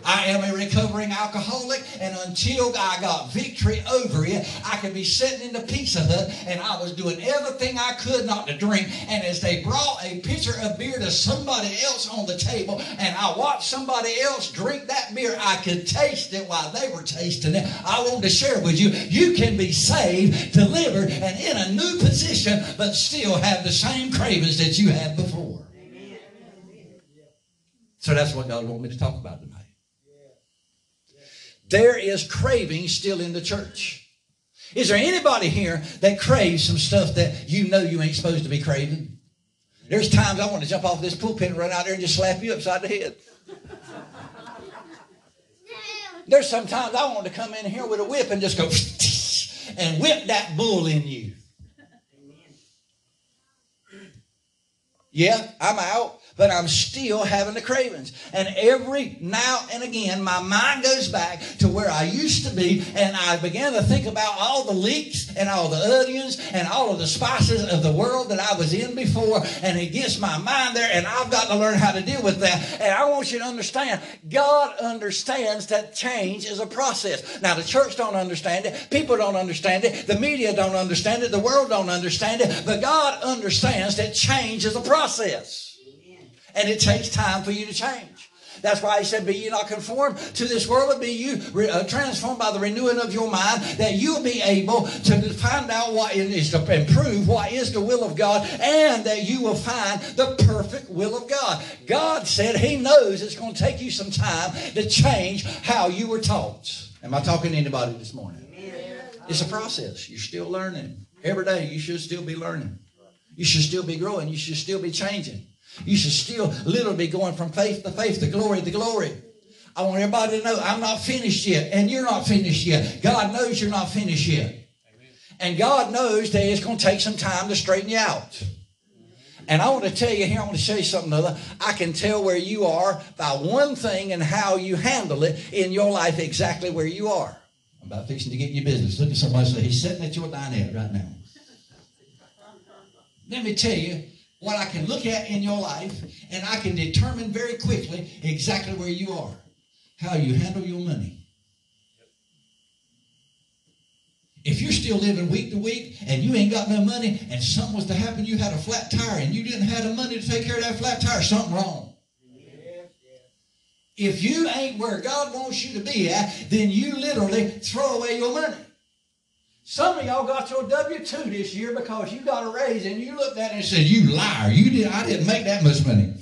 I am a recovering alcoholic, and until I got victory over it, I could be sitting in the Pizza Hut and I was doing everything I could not to drink. And as they brought a pitcher of beer to somebody else on the table, and I watched somebody else drink that beer, I could taste it while they were tasting it. I want to share with you, you can be saved, delivered, and in a new position, but still have the same cravings that you had before. So that's what God wants me to talk about tonight. There is craving still in the church. Is there anybody here that craves some stuff that you know you ain't supposed to be craving? There's times I want to jump off this pulpit and run out there and just slap you upside the head. There's sometimes I want to come in here with a whip and just go and whip that bull in you. Yeah, I'm out but I'm still having the cravings. And every now and again, my mind goes back to where I used to be, and I began to think about all the leeks and all the onions and all of the spices of the world that I was in before, and it gets my mind there, and I've got to learn how to deal with that. And I want you to understand, God understands that change is a process. Now, the church don't understand it, people don't understand it, the media don't understand it, the world don't understand it, but God understands that change is a process and it takes time for you to change. That's why he said, Be ye not conformed to this world, but be you uh, transformed by the renewing of your mind, that you'll be able to find out what is to improve what is the will of God, and that you will find the perfect will of God. God said He knows it's going to take you some time to change how you were taught. Am I talking to anybody this morning? It's a process. You're still learning. Every day you should still be learning. You should still be growing. You should still be changing. You should still literally be going from faith to faith to glory to glory. I want everybody to know I'm not finished yet, and you're not finished yet. God knows you're not finished yet. And God knows that it's going to take some time to straighten you out. And I want to tell you here, I want to show you something other. I can tell where you are by one thing and how you handle it in your life exactly where you are. I'm about fixing to get your business. Look at somebody say, he's sitting at your dinette right now. Let me tell you, what I can look at in your life, and I can determine very quickly exactly where you are, how you handle your money. If you're still living week to week and you ain't got no money and something was to happen, you had a flat tire and you didn't have the money to take care of that flat tire, something wrong. If you ain't where God wants you to be at, then you literally throw away your money. Some of y'all got your W two this year because you got a raise, and you looked at it and said, "You liar! You did. I didn't make that much money."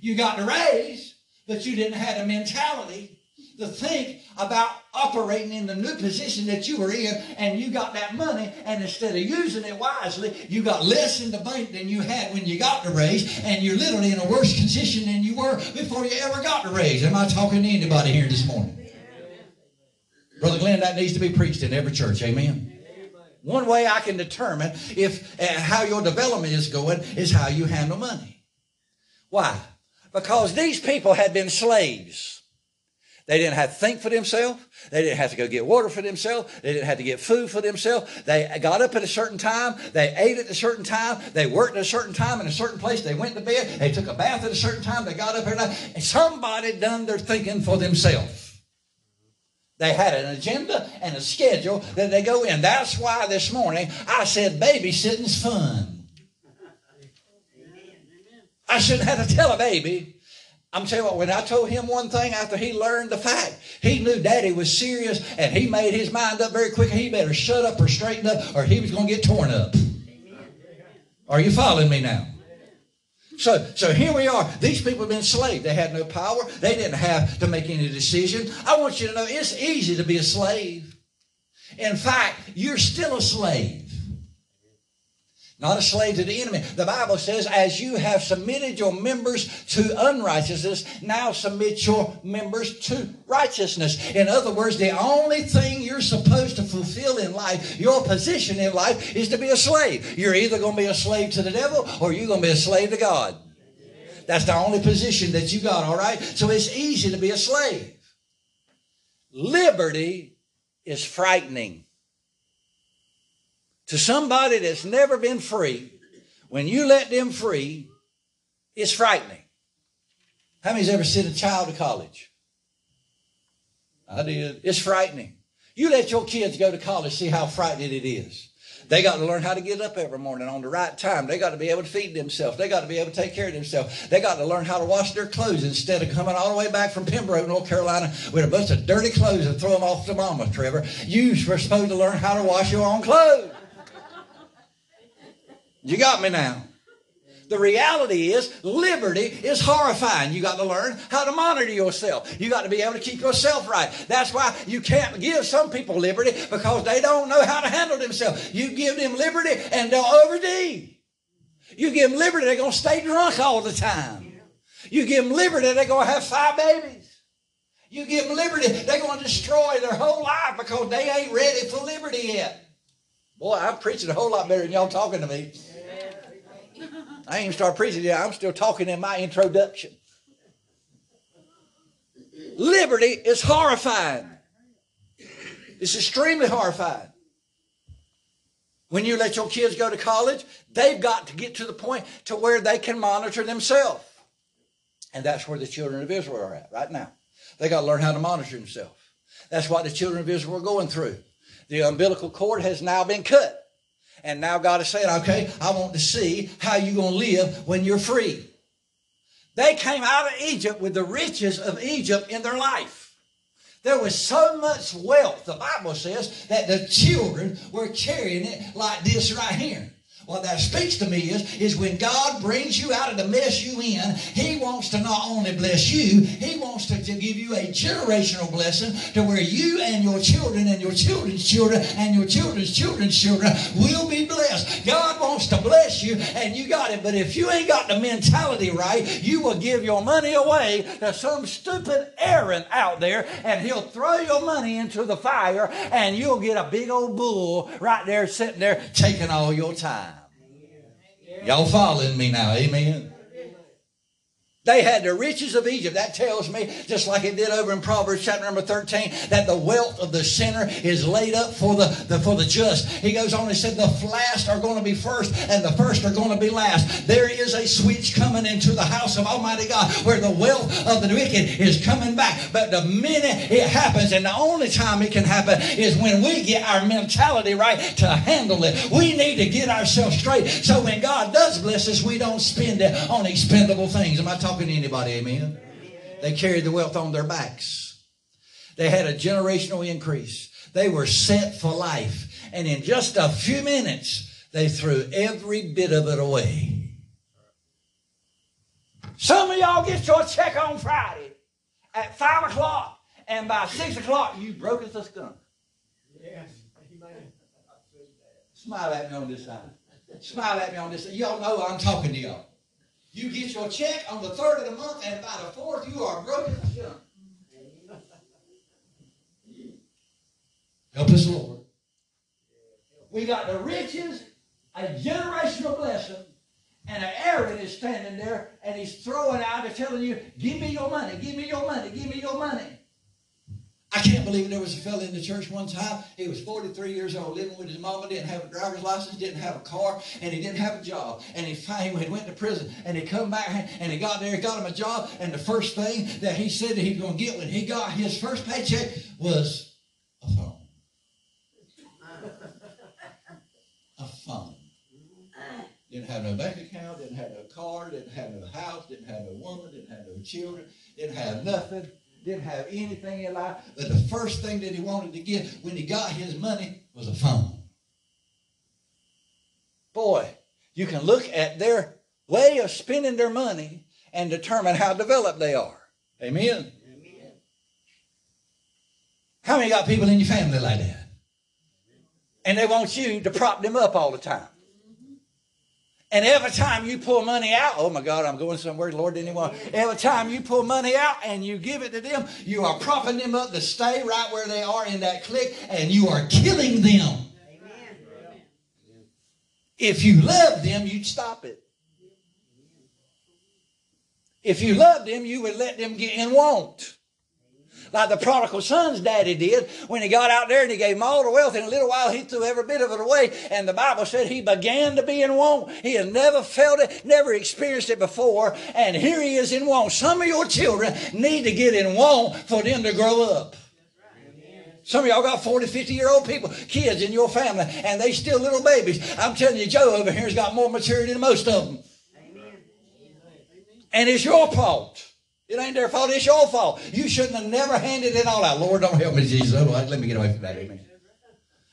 you got the raise, but you didn't have the mentality to think about operating in the new position that you were in, and you got that money, and instead of using it wisely, you got less in the bank than you had when you got the raise, and you're literally in a worse position than you were before you ever got the raise. Am I talking to anybody here this morning? Brother Glenn, that needs to be preached in every church. Amen. One way I can determine if uh, how your development is going is how you handle money. Why? Because these people had been slaves. They didn't have to think for themselves. They didn't have to go get water for themselves. They didn't have to get food for themselves. They got up at a certain time. They ate at a certain time. They worked at a certain time in a certain place. They went to bed. They took a bath at a certain time. They got up every night. And somebody done their thinking for themselves. They had an agenda and a schedule that they go in. That's why this morning I said babysitting's fun. I shouldn't have to tell a baby. I'm telling you what, when I told him one thing after he learned the fact, he knew daddy was serious and he made his mind up very quick. He better shut up or straighten up or he was going to get torn up. Are you following me now? So, so here we are. These people have been enslaved. They had no power. They didn't have to make any decision. I want you to know it's easy to be a slave. In fact, you're still a slave. Not a slave to the enemy. The Bible says, as you have submitted your members to unrighteousness, now submit your members to righteousness. In other words, the only thing you're supposed to fulfill in life, your position in life, is to be a slave. You're either going to be a slave to the devil or you're going to be a slave to God. That's the only position that you got, all right? So it's easy to be a slave. Liberty is frightening. To somebody that's never been free, when you let them free, it's frightening. How many's ever sent a child to college? I did. It's frightening. You let your kids go to college, see how frightening it is. They got to learn how to get up every morning on the right time. They got to be able to feed themselves. They got to be able to take care of themselves. They got to learn how to wash their clothes instead of coming all the way back from Pembroke, North Carolina with a bunch of dirty clothes and throw them off to mama, Trevor. You were supposed to learn how to wash your own clothes. You got me now. The reality is liberty is horrifying. You got to learn how to monitor yourself. You got to be able to keep yourself right. That's why you can't give some people liberty because they don't know how to handle themselves. You give them liberty and they'll overdo. You give them liberty, they're going to stay drunk all the time. You give them liberty, they're going to have five babies. You give them liberty, they're going to destroy their whole life because they ain't ready for liberty yet. Boy, I'm preaching a whole lot better than y'all talking to me. I ain't started preaching yet. I'm still talking in my introduction. Liberty is horrifying. It's extremely horrifying. When you let your kids go to college, they've got to get to the point to where they can monitor themselves. And that's where the children of Israel are at right now. They got to learn how to monitor themselves. That's what the children of Israel are going through. The umbilical cord has now been cut. And now God is saying, okay, I want to see how you're going to live when you're free. They came out of Egypt with the riches of Egypt in their life. There was so much wealth, the Bible says, that the children were carrying it like this right here. What that speaks to me is, is when God brings you out of the mess you in, He wants to not only bless you, He wants to, to give you a generational blessing to where you and your children and your children's children and your children's children's children will be blessed. God wants to bless you and you got it. But if you ain't got the mentality right, you will give your money away to some stupid Aaron out there and he'll throw your money into the fire and you'll get a big old bull right there sitting there taking all your time. Y'all following me now? Amen. They had the riches of Egypt. That tells me, just like it did over in Proverbs chapter number 13, that the wealth of the sinner is laid up for the, the for the just. He goes on and said, the last are going to be first, and the first are going to be last. There is a switch coming into the house of Almighty God where the wealth of the wicked is coming back. But the minute it happens, and the only time it can happen is when we get our mentality right to handle it. We need to get ourselves straight. So when God does bless us, we don't spend it on expendable things. Am I talking? Talking to anybody, amen? They carried the wealth on their backs. They had a generational increase. They were set for life. And in just a few minutes, they threw every bit of it away. Some of y'all get your check on Friday at 5 o'clock, and by 6 o'clock, you broke as a skunk. Yes. Smile at me on this side. Smile at me on this side. Y'all know I'm talking to y'all. You get your check on the third of the month, and by the fourth, you are broken junk. Help us, Lord. We got the riches, a generational blessing, and an Aaron is standing there and he's throwing out and telling you, Give me your money, give me your money, give me your money. I can't believe there was a fellow in the church one time. He was 43 years old, living with his mama, didn't have a driver's license, didn't have a car, and he didn't have a job. And he finally went to prison, and he come back, and he got there, got him a job, and the first thing that he said that he was going to get when he got his first paycheck was a phone. a phone. Didn't have no bank account, didn't have no car, didn't have no house, didn't have no woman, didn't have no children, didn't have nothing didn't have anything in life, but the first thing that he wanted to get when he got his money was a phone. Boy, you can look at their way of spending their money and determine how developed they are. Amen. Amen. How many got people in your family like that? And they want you to prop them up all the time. And every time you pull money out, oh my God, I'm going somewhere, Lord didn't want. Every time you pull money out and you give it to them, you are propping them up to stay right where they are in that clique, and you are killing them. Amen. If you love them, you'd stop it. If you loved them, you would let them get in want. Like the prodigal son's daddy did when he got out there and he gave him all the wealth. In a little while, he threw every bit of it away. And the Bible said he began to be in want. He had never felt it, never experienced it before. And here he is in want. Some of your children need to get in want for them to grow up. Some of y'all got 40, 50 year old people, kids in your family, and they still little babies. I'm telling you, Joe over here has got more maturity than most of them. And it's your fault. It ain't their fault, it's your fault. You shouldn't have never handed it all out. Lord, don't help me, Jesus. Otherwise, let me get away from that. Amen.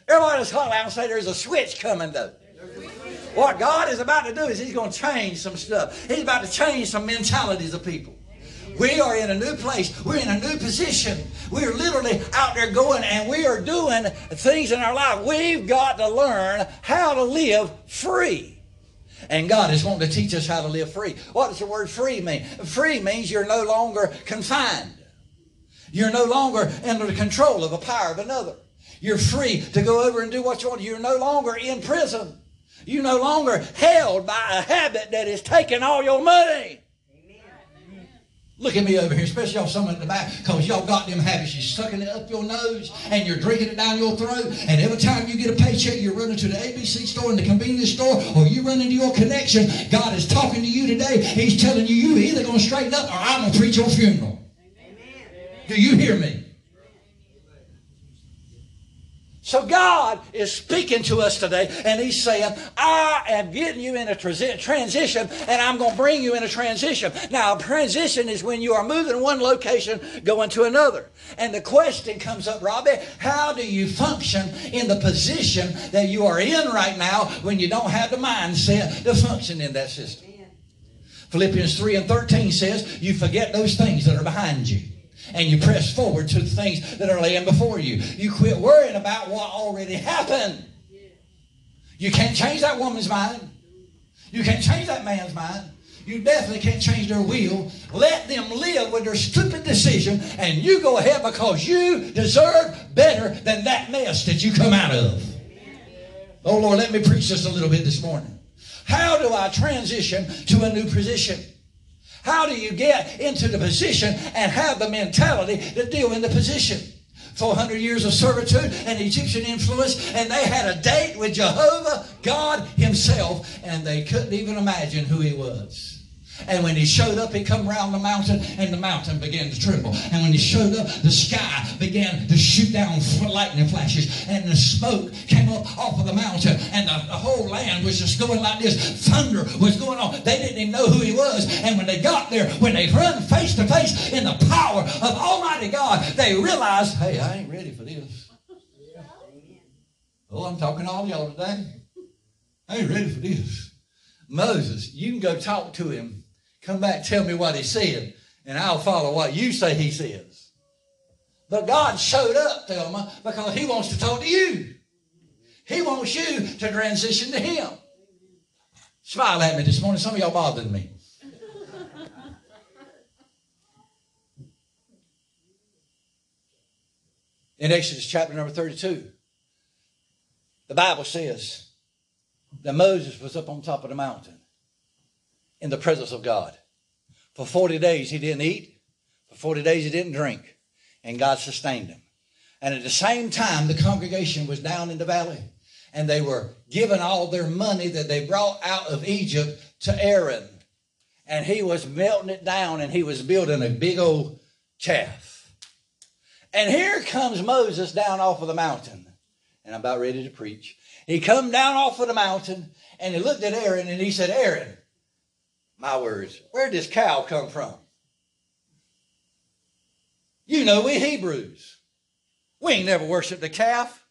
Everybody call out and say there's a switch coming, though. What God is about to do is He's going to change some stuff. He's about to change some mentalities of people. We are in a new place. We're in a new position. We're literally out there going and we are doing things in our life. We've got to learn how to live free. And God is wanting to teach us how to live free. What does the word free mean? Free means you're no longer confined. You're no longer under the control of a power of another. You're free to go over and do what you want. You're no longer in prison. You're no longer held by a habit that is taking all your money. Look at me over here, especially y'all some in the back, because y'all got them habits. You're sucking it up your nose and you're drinking it down your throat. And every time you get a paycheck, you're running to the ABC store and the convenience store, or you run into your connection. God is talking to you today. He's telling you, you either going to straighten up or I'm going to preach your funeral. Amen. Do you hear me? So God is speaking to us today, and He's saying, I am getting you in a transition, and I'm going to bring you in a transition. Now, a transition is when you are moving one location, going to another. And the question comes up, Robbie, how do you function in the position that you are in right now when you don't have the mindset to function in that system? Philippians 3 and 13 says, You forget those things that are behind you and you press forward to the things that are laying before you. You quit worrying about what already happened. You can't change that woman's mind. You can't change that man's mind. You definitely can't change their will. Let them live with their stupid decision, and you go ahead because you deserve better than that mess that you come out of. Oh Lord, let me preach just a little bit this morning. How do I transition to a new position? How do you get into the position and have the mentality to deal in the position? 400 years of servitude and Egyptian influence, and they had a date with Jehovah, God Himself, and they couldn't even imagine who He was. And when he showed up, he come around the mountain, and the mountain began to tremble. And when he showed up, the sky began to shoot down lightning flashes, and the smoke came up off of the mountain, and the, the whole land was just going like this. Thunder was going on. They didn't even know who he was. And when they got there, when they run face to face in the power of Almighty God, they realized, hey, I ain't ready for this. Oh, I'm talking to all y'all today. I ain't ready for this. Moses, you can go talk to him Come back, tell me what he said, and I'll follow what you say he says. But God showed up, Thelma, because he wants to talk to you. He wants you to transition to him. Smile at me this morning. Some of y'all bothered me. In Exodus chapter number 32, the Bible says that Moses was up on top of the mountain in the presence of God. For 40 days he didn't eat, for 40 days he didn't drink, and God sustained him. And at the same time, the congregation was down in the valley, and they were giving all their money that they brought out of Egypt to Aaron. And he was melting it down, and he was building a big old chaff. And here comes Moses down off of the mountain. And I'm about ready to preach. He come down off of the mountain, and he looked at Aaron, and he said, Aaron, my words. Where did this cow come from? You know, we Hebrews. We ain't never worshiped a calf.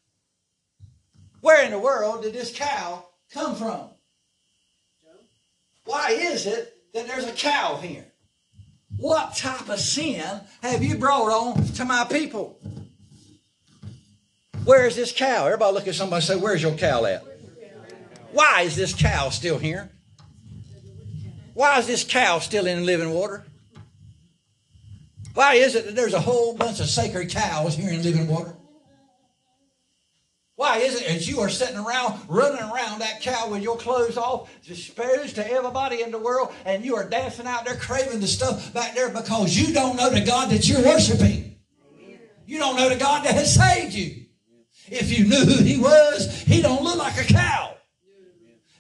Where in the world did this cow come from? Why is it that there's a cow here? What type of sin have you brought on to my people? Where is this cow? Everybody look at somebody and say, Where's your cow at? Why is this cow still here? Why is this cow still in living water? Why is it that there's a whole bunch of sacred cows here in living water? Why is it as you are sitting around, running around that cow with your clothes off, exposed to everybody in the world, and you are dancing out there craving the stuff back there because you don't know the God that you're worshiping? You don't know the God that has saved you. If you knew who he was, he don't look like a cow.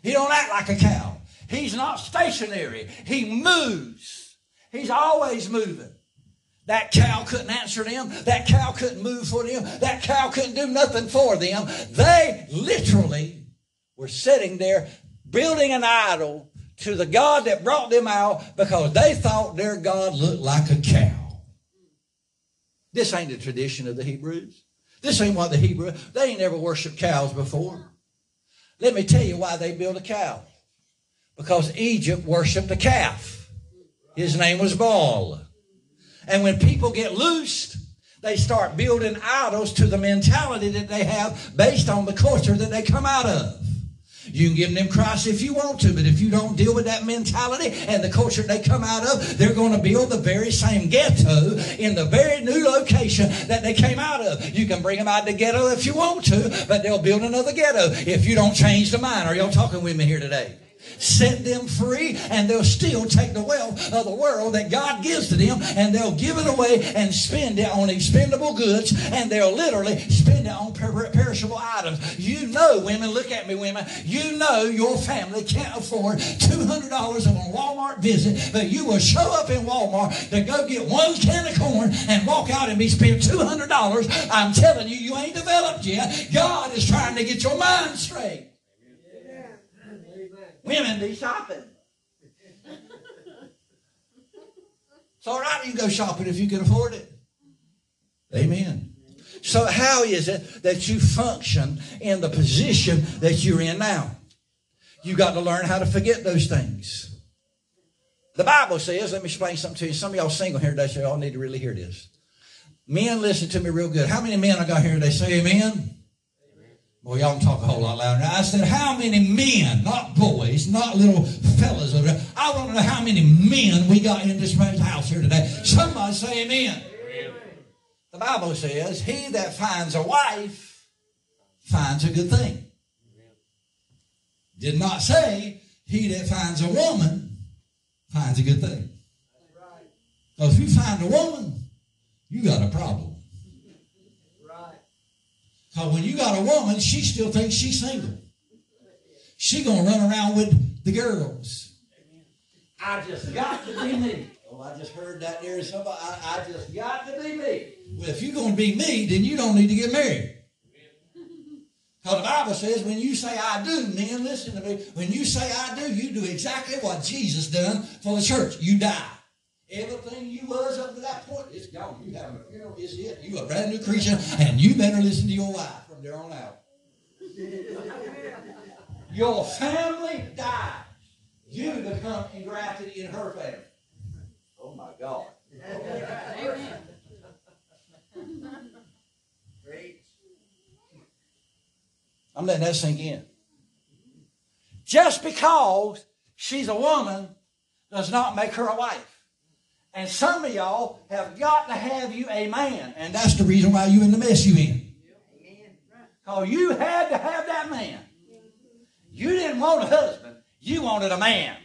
He don't act like a cow. He's not stationary. He moves. He's always moving. That cow couldn't answer them. That cow couldn't move for them. That cow couldn't do nothing for them. They literally were sitting there building an idol to the God that brought them out because they thought their God looked like a cow. This ain't the tradition of the Hebrews. This ain't what the Hebrew, they ain't never worshiped cows before. Let me tell you why they built a cow. Because Egypt worshiped a calf. His name was Baal. And when people get loosed, they start building idols to the mentality that they have based on the culture that they come out of. You can give them Christ if you want to, but if you don't deal with that mentality and the culture they come out of, they're going to build the very same ghetto in the very new location that they came out of. You can bring them out of the ghetto if you want to, but they'll build another ghetto if you don't change the mind. Are y'all talking with me here today? Set them free, and they'll still take the wealth of the world that God gives to them, and they'll give it away and spend it on expendable goods, and they'll literally spend it on per- perishable items. You know, women, look at me, women, you know your family can't afford $200 on a Walmart visit, but you will show up in Walmart to go get one can of corn and walk out and be spent $200. I'm telling you, you ain't developed yet. God is trying to get your mind straight. Women be shopping. It's all right you go shopping if you can afford it. Amen. So, how is it that you function in the position that you're in now? You got to learn how to forget those things. The Bible says, let me explain something to you. Some of y'all single here today, so y'all need to really hear this. Men, listen to me real good. How many men I got here today? Say amen. Well, y'all don't talk a whole lot louder. I said, how many men, not boys, not little fellas over there. I want to know how many men we got in this house here today. Somebody say amen. amen. The Bible says, he that finds a wife finds a good thing. Did not say, he that finds a woman finds a good thing. Because if you find a woman, you got a problem. Because when you got a woman, she still thinks she's single. She gonna run around with the girls. I just got to be me. Oh, I just heard that there. Somebody, I, I just got to be me. Well, if you're gonna be me, then you don't need to get married. Because the Bible says, when you say I do, men, listen to me. When you say I do, you do exactly what Jesus done for the church. You die. Everything you was up to that point, it's gone. You have a funeral, it's it. You a brand new creature, and you better listen to your wife from there on out. your family dies. You become engrafted in her family. Oh my God. Amen. Great. I'm letting that sink in. Just because she's a woman does not make her a wife. And some of y'all have got to have you a man. And that's the reason why you in the mess you in. Because you had to have that man. You didn't want a husband. You wanted a man.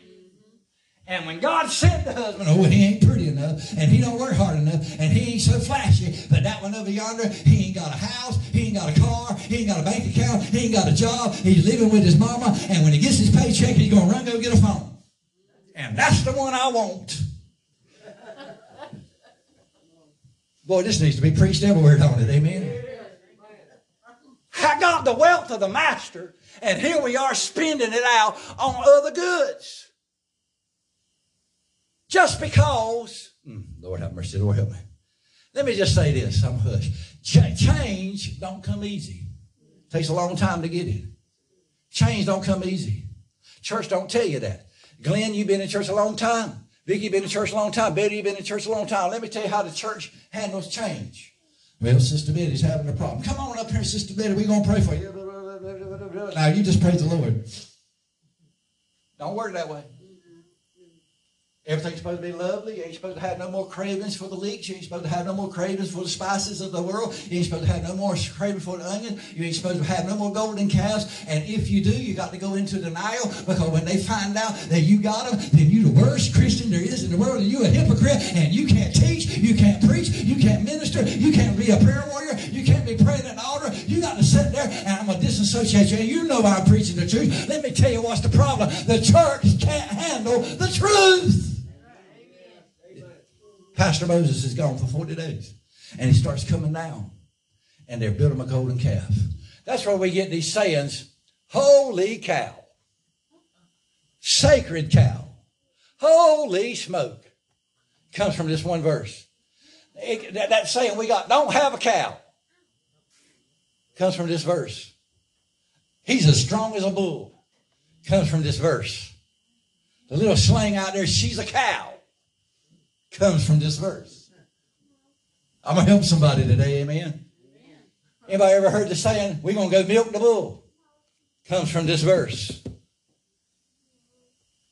And when God sent the husband, oh, he ain't pretty enough, and he don't work hard enough, and he ain't so flashy, but that one over yonder, he ain't got a house, he ain't got a car, he ain't got a bank account, he ain't got a job, he's living with his mama, and when he gets his paycheck, he's going to run go get a phone. And that's the one I want. Boy, this needs to be preached everywhere, don't it? Amen. I got the wealth of the master, and here we are spending it out on other goods. Just because, hmm, Lord have mercy, Lord help me. Let me just say this, I'm hush. Ch- change don't come easy. Takes a long time to get it. Change don't come easy. Church don't tell you that. Glenn, you've been in church a long time. Vicky been in church a long time. Betty, been in church a long time. Let me tell you how the church handles change. Well, Sister Betty's having a problem. Come on up here, Sister Betty. We're going to pray for you. Now, you just praise the Lord. Don't work that way. Everything's supposed to be lovely. You ain't supposed to have no more cravings for the leeks. You ain't supposed to have no more cravings for the spices of the world. You ain't supposed to have no more cravings for the onion. You ain't supposed to have no more golden calves. And if you do, you got to go into denial because when they find out that you got them, then you're the worst Christian there is in the world. And you a hypocrite and you can't teach, you can't preach, you can't minister, you can't be a prayer warrior, you can't be praying at the altar. You got to sit there and I'm going to disassociate you. And you know I'm preaching the truth. Let me tell you what's the problem. The church can't handle the truth. Pastor Moses is gone for 40 days. And he starts coming down. And they're building a golden calf. That's where we get these sayings Holy cow. Sacred cow. Holy smoke. Comes from this one verse. It, that, that saying we got, don't have a cow. Comes from this verse. He's as strong as a bull. Comes from this verse. The little slang out there, she's a cow comes from this verse. I'm going to help somebody today, amen? Anybody ever heard the saying, we're going to go milk the bull? Comes from this verse.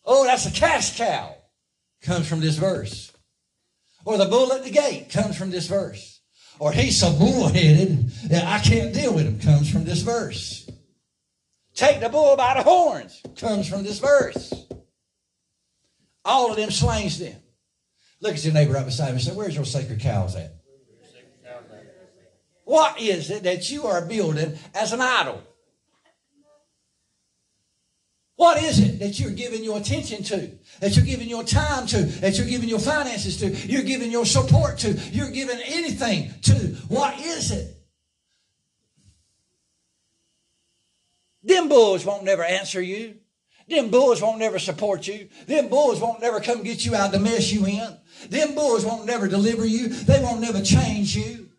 Oh, that's a cash cow. Comes from this verse. Or the bull at the gate comes from this verse. Or he's so bullheaded that I can't deal with him comes from this verse. Take the bull by the horns comes from this verse. All of them slangs them. Look at your neighbor right beside you and say, Where's your sacred cows at? What is it that you are building as an idol? What is it that you're giving your attention to? That you're giving your time to? That you're giving your finances to? You're giving your support to? You're giving anything to? What is it? Them bulls won't never answer you. Them bulls won't never support you. Them bulls won't never come get you out of the mess you in. Them bulls won't never deliver you. They won't never change you.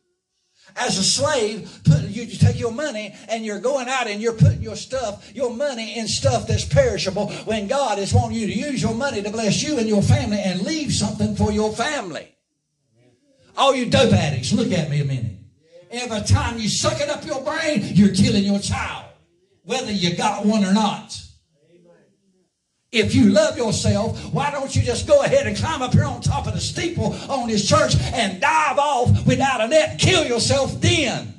As a slave, put, you take your money and you're going out and you're putting your stuff, your money in stuff that's perishable when God is wanting you to use your money to bless you and your family and leave something for your family. All you dope addicts, look at me a minute. Every time you suck it up your brain, you're killing your child, whether you got one or not. If you love yourself, why don't you just go ahead and climb up here on top of the steeple on this church and dive off without a net kill yourself then?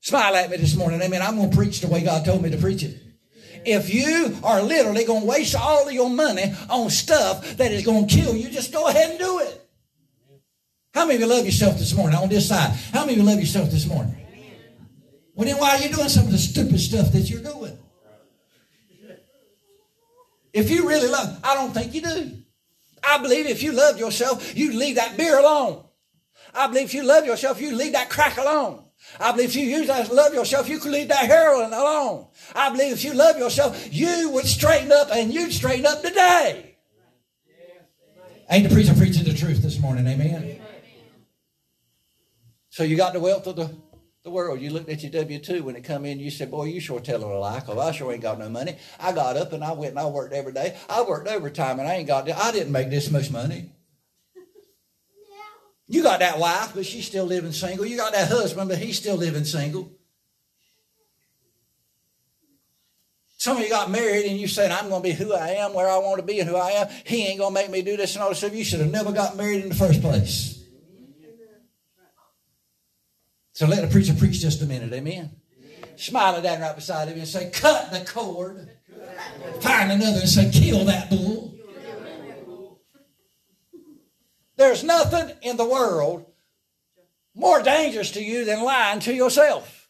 Smile at me this morning. Amen. I'm going to preach the way God told me to preach it. If you are literally going to waste all of your money on stuff that is going to kill you, just go ahead and do it. How many of you love yourself this morning on this side? How many of you love yourself this morning? Well, then why are you doing some of the stupid stuff that you're doing? If you really love, I don't think you do. I believe if you love yourself, you leave that beer alone. I believe if you love yourself, you leave that crack alone. I believe if you use that love yourself, you could leave that heroin alone. I believe if you love yourself, you would straighten up and you'd straighten up today. Ain't the preacher preaching the truth this morning, amen? So you got the wealth of the the world. You looked at your W 2 when it come in, you said, Boy, you sure telling a lie, because I sure ain't got no money. I got up and I went and I worked every day. I worked overtime and I ain't got, I didn't make this much money. You got that wife, but she's still living single. You got that husband, but he's still living single. Some of you got married and you said, I'm going to be who I am, where I want to be, and who I am. He ain't going to make me do this and all this stuff. You should have never got married in the first place. So let the preacher preach just a minute. Amen. Smile at that right beside him and say, cut the cord. Find another and say, kill that bull. There's nothing in the world more dangerous to you than lying to yourself.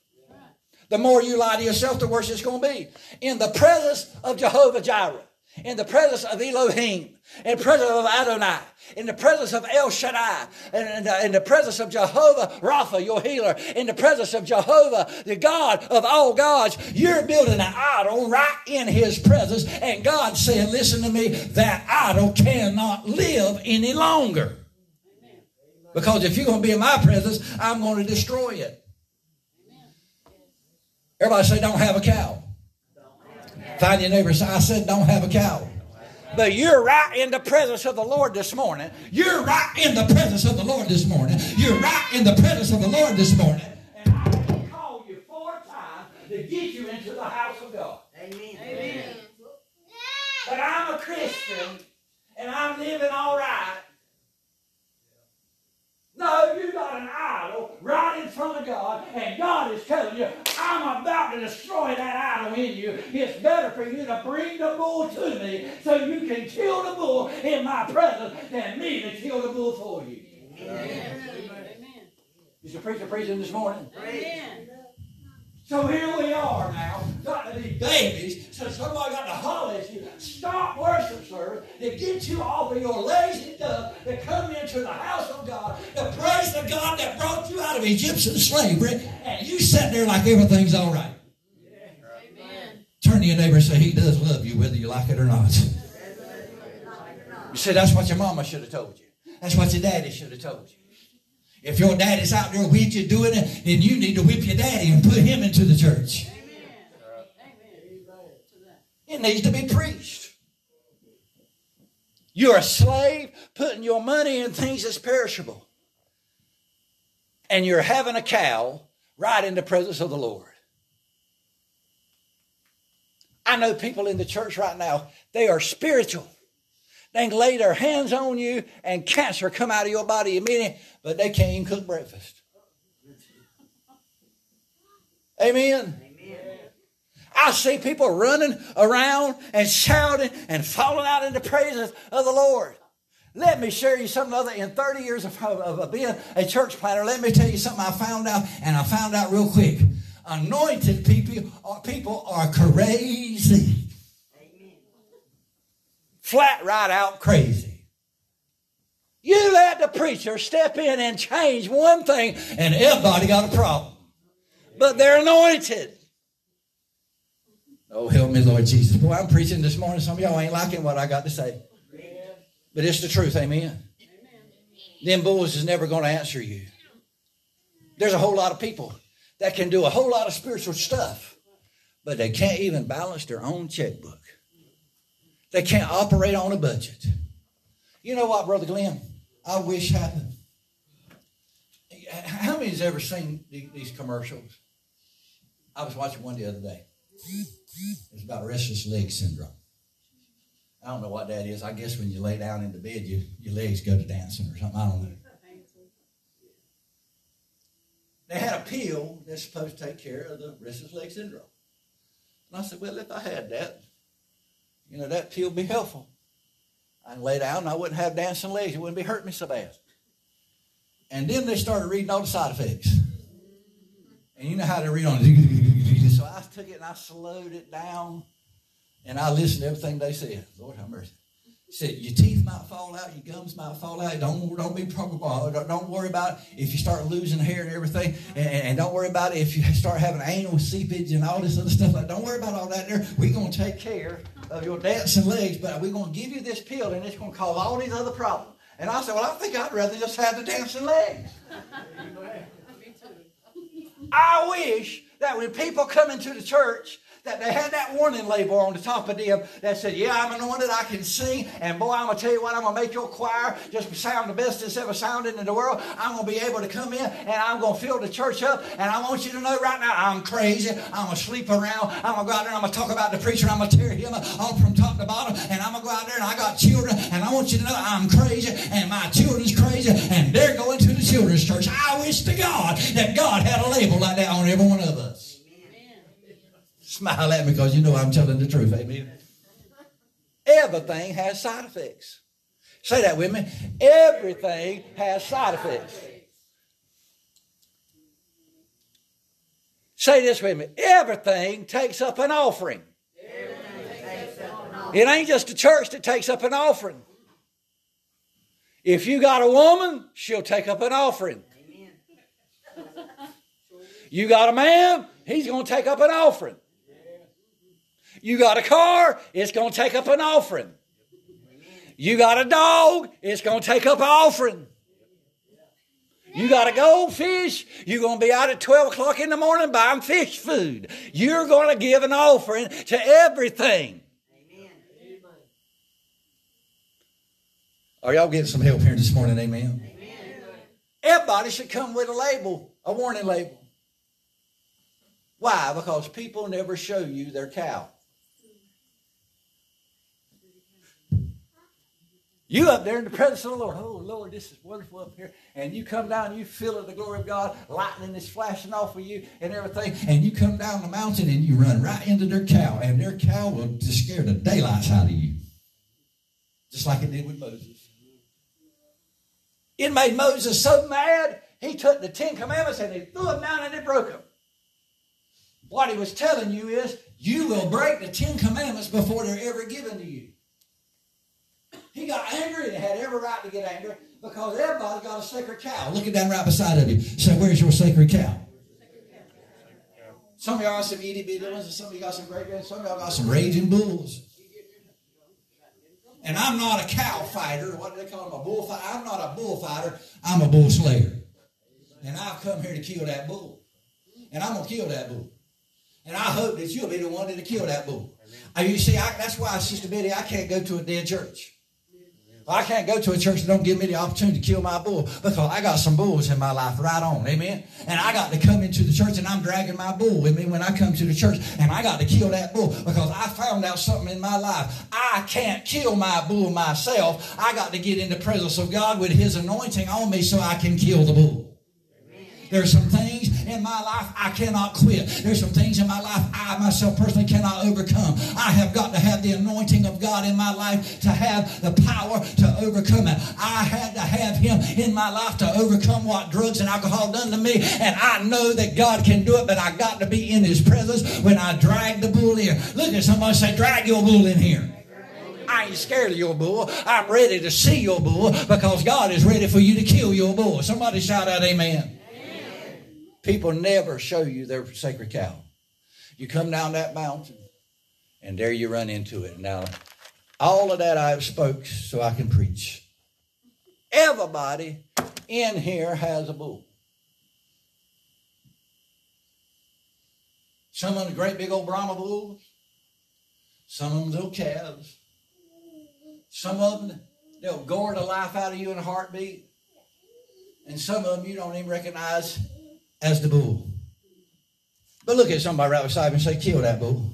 The more you lie to yourself, the worse it's going to be. In the presence of Jehovah Jireh, in the presence of Elohim, in the presence of Adonai, in the presence of El Shaddai, in the, uh, in the presence of Jehovah Rapha, your healer, in the presence of Jehovah, the God of all gods, you're building an idol right in his presence. And God said, listen to me, that idol cannot live any longer. Because if you're going to be in my presence, I'm going to destroy it. Everybody say, don't have a cow. Find your neighbor I said, don't have a cow. But you're right in the presence of the Lord this morning. You're right in the presence of the Lord this morning. You're right in the presence of the Lord this morning. And I will call you four times to get you into the house of God. Amen. Amen. But I'm a Christian and I'm living all right. No, you got an idol right in front of God, and God is telling you, I'm about to destroy that idol in you. It's better for you to bring the bull to me so you can kill the bull in my presence than me to kill the bull for you. Amen. Amen. Is the preacher preaching this morning? Amen. So here we are now, got to be babies. So somebody got to holler at you, stop worship service, to get you off of your lazy stuff, to come into the house of God, to praise the God that brought you out of Egyptian slavery, and you sit there like everything's all right. Amen. Turn to your neighbor and say, He does love you, whether you like it or not. You say, That's what your mama should have told you. That's what your daddy should have told you. If your daddy's out there with you doing it, then you need to whip your daddy and put him into the church. It needs to be preached. You're a slave putting your money in things that's perishable. And you're having a cow right in the presence of the Lord. I know people in the church right now, they are spiritual. They can lay their hands on you and cancer come out of your body immediately, but they can't even cook breakfast. Amen. Amen. I see people running around and shouting and falling out into praises of the Lord. Let me share you something other. In 30 years of, of, of, being a church planter, let me tell you something I found out, and I found out real quick. Anointed people are, people are crazy flat right out crazy. You let the preacher step in and change one thing, and everybody got a problem. But they're anointed. Oh, help me, Lord Jesus. Boy, I'm preaching this morning. Some of y'all ain't liking what I got to say. But it's the truth. Amen. Them bulls is never going to answer you. There's a whole lot of people that can do a whole lot of spiritual stuff, but they can't even balance their own checkbook. They can't operate on a budget. You know what, Brother Glenn? I wish happened. How many has ever seen these commercials? I was watching one the other day. It's about restless leg syndrome. I don't know what that is. I guess when you lay down in the bed, you, your legs go to dancing or something. I don't know. They had a pill that's supposed to take care of the restless leg syndrome. And I said, well, if I had that, you know, that pill would be helpful. I can lay down and I wouldn't have dancing legs. It wouldn't be hurting me so bad. And then they started reading all the side effects. And you know how they read on it. So I took it and I slowed it down and I listened to everything they said. Lord have mercy said your teeth might fall out, your gums might fall out. Don't don't be probable. Don't, don't worry about it if you start losing hair and everything, and, and, don't worry about it if you start having anal seepage and all this other stuff. Like, Don't worry about all that. There, we're gonna take care of your dancing legs, but we're gonna give you this pill, and it's gonna cause all these other problems. And I said, well, I think I'd rather just have the dancing legs. I wish that when people come into the church that they had that warning label on the top of them that said, Yeah, I'm anointed, I can sing, and boy, I'm gonna tell you what, I'm gonna make your choir just sound the best it's ever sounded in the world. I'm gonna be able to come in and I'm gonna fill the church up, and I want you to know right now, I'm crazy. I'm gonna sleep around, I'm gonna go out there, and I'm gonna talk about the preacher, I'm gonna tear him off from top to bottom, and I'm gonna go out there and I got children, and I want you to know I'm crazy, and my children's crazy, and they're going to the children's church. I wish to God that God had a label like that on every one of us. Smile at me because you know I'm telling the truth. Amen. Everything has side effects. Say that with me. Everything has side effects. Say this with me. Everything takes up an offering. It ain't just the church that takes up an offering. If you got a woman, she'll take up an offering. You got a man, he's going to take up an offering. You got a car, it's going to take up an offering. You got a dog, it's going to take up an offering. You got a goldfish, you're going to be out at 12 o'clock in the morning buying fish food. You're going to give an offering to everything. Are y'all getting some help here this morning? Amen. Amen. Everybody should come with a label, a warning label. Why? Because people never show you their cow. You up there in the presence of the Lord. Oh, Lord, this is wonderful up here. And you come down, you feel the glory of God, lightning is flashing off of you and everything. And you come down the mountain and you run right into their cow. And their cow will just scare the daylights out of you. Just like it did with Moses. It made Moses so mad, he took the Ten Commandments and he threw them down and he broke them. What he was telling you is, you will break the Ten Commandments before they're ever given to you. He got angry and had every right to get angry because everybody got a sacred cow looking down right beside of you. So where's your sacred cow? Some of y'all got some itty bitty ones, and some of you got some great ones, some of y'all got some raging bulls. And I'm not a cow fighter. What do they call them? A bullfighter? I'm not a bullfighter. I'm a bull slayer. And I've come here to kill that bull. And I'm going to kill that bull. And I hope that you'll be the one to kill that bull. Uh, you see, I, that's why, Sister Betty, I can't go to a dead church. I can't go to a church that don't give me the opportunity to kill my bull because I got some bulls in my life right on. Amen. And I got to come into the church and I'm dragging my bull with me when I come to the church and I got to kill that bull because I found out something in my life. I can't kill my bull myself. I got to get in the presence of God with his anointing on me so I can kill the bull. There's some things in my life I cannot quit. There's some things in my life I myself personally cannot overcome. I have got to have the anointing of God in my life to have the power to overcome it. I had to have Him in my life to overcome what drugs and alcohol done to me. And I know that God can do it, but I got to be in His presence when I drag the bull here. Look at somebody say, drag your bull in here. I ain't scared of your bull. I'm ready to see your bull because God is ready for you to kill your bull. Somebody shout out, Amen. People never show you their sacred cow. You come down that mountain, and there you run into it. Now, all of that I have spoke so I can preach. Everybody in here has a bull. Some of them great big old Brahma bulls. Some of them little calves. Some of them, they'll gore the life out of you in a heartbeat. And some of them you don't even recognize as the bull. But look at somebody right beside me and say, kill that bull.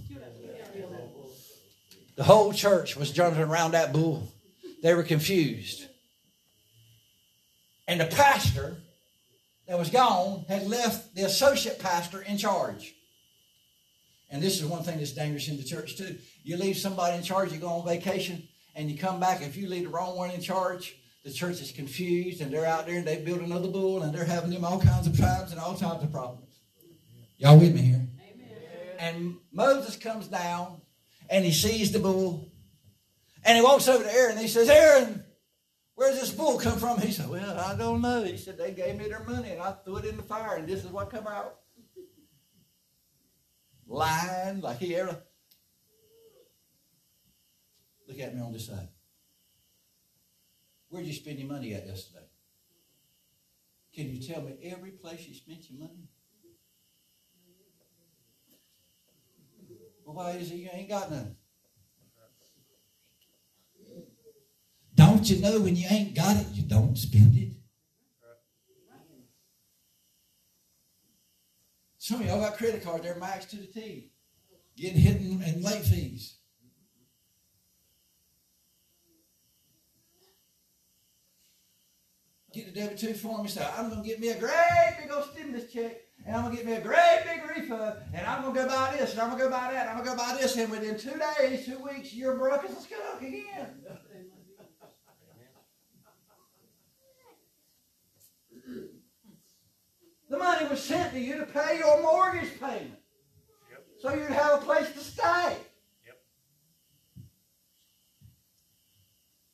The whole church was jumping around that bull. They were confused. And the pastor that was gone had left the associate pastor in charge. And this is one thing that's dangerous in the church, too. You leave somebody in charge, you go on vacation, and you come back. If you leave the wrong one in charge, the church is confused and they're out there and they build another bull and they're having them all kinds of tribes and all types of problems. Y'all with me here? Amen. And Moses comes down and he sees the bull and he walks over to Aaron and he says, Aaron, where's this bull come from? He said, Well, I don't know. He said, They gave me their money and I threw it in the fire and this is what come out. Lying like he ever. Look at me on this side. Where'd you spend your money at yesterday? Can you tell me every place you spent your money? Well, why is it you ain't got none? Don't you know when you ain't got it, you don't spend it? Some of y'all got credit cards, they're maxed to the T, getting hit in, in late fees. Get the W 2 form and say, I'm going to get me a great big old stimulus check, and I'm going to get me a great big refund, and I'm going to go buy this, and I'm going to go buy that, and I'm going to go buy this, and within two days, two weeks, you're broke as a skunk again. The money was sent to you to pay your mortgage payment. Yep. So you'd have a place to stay. Yep.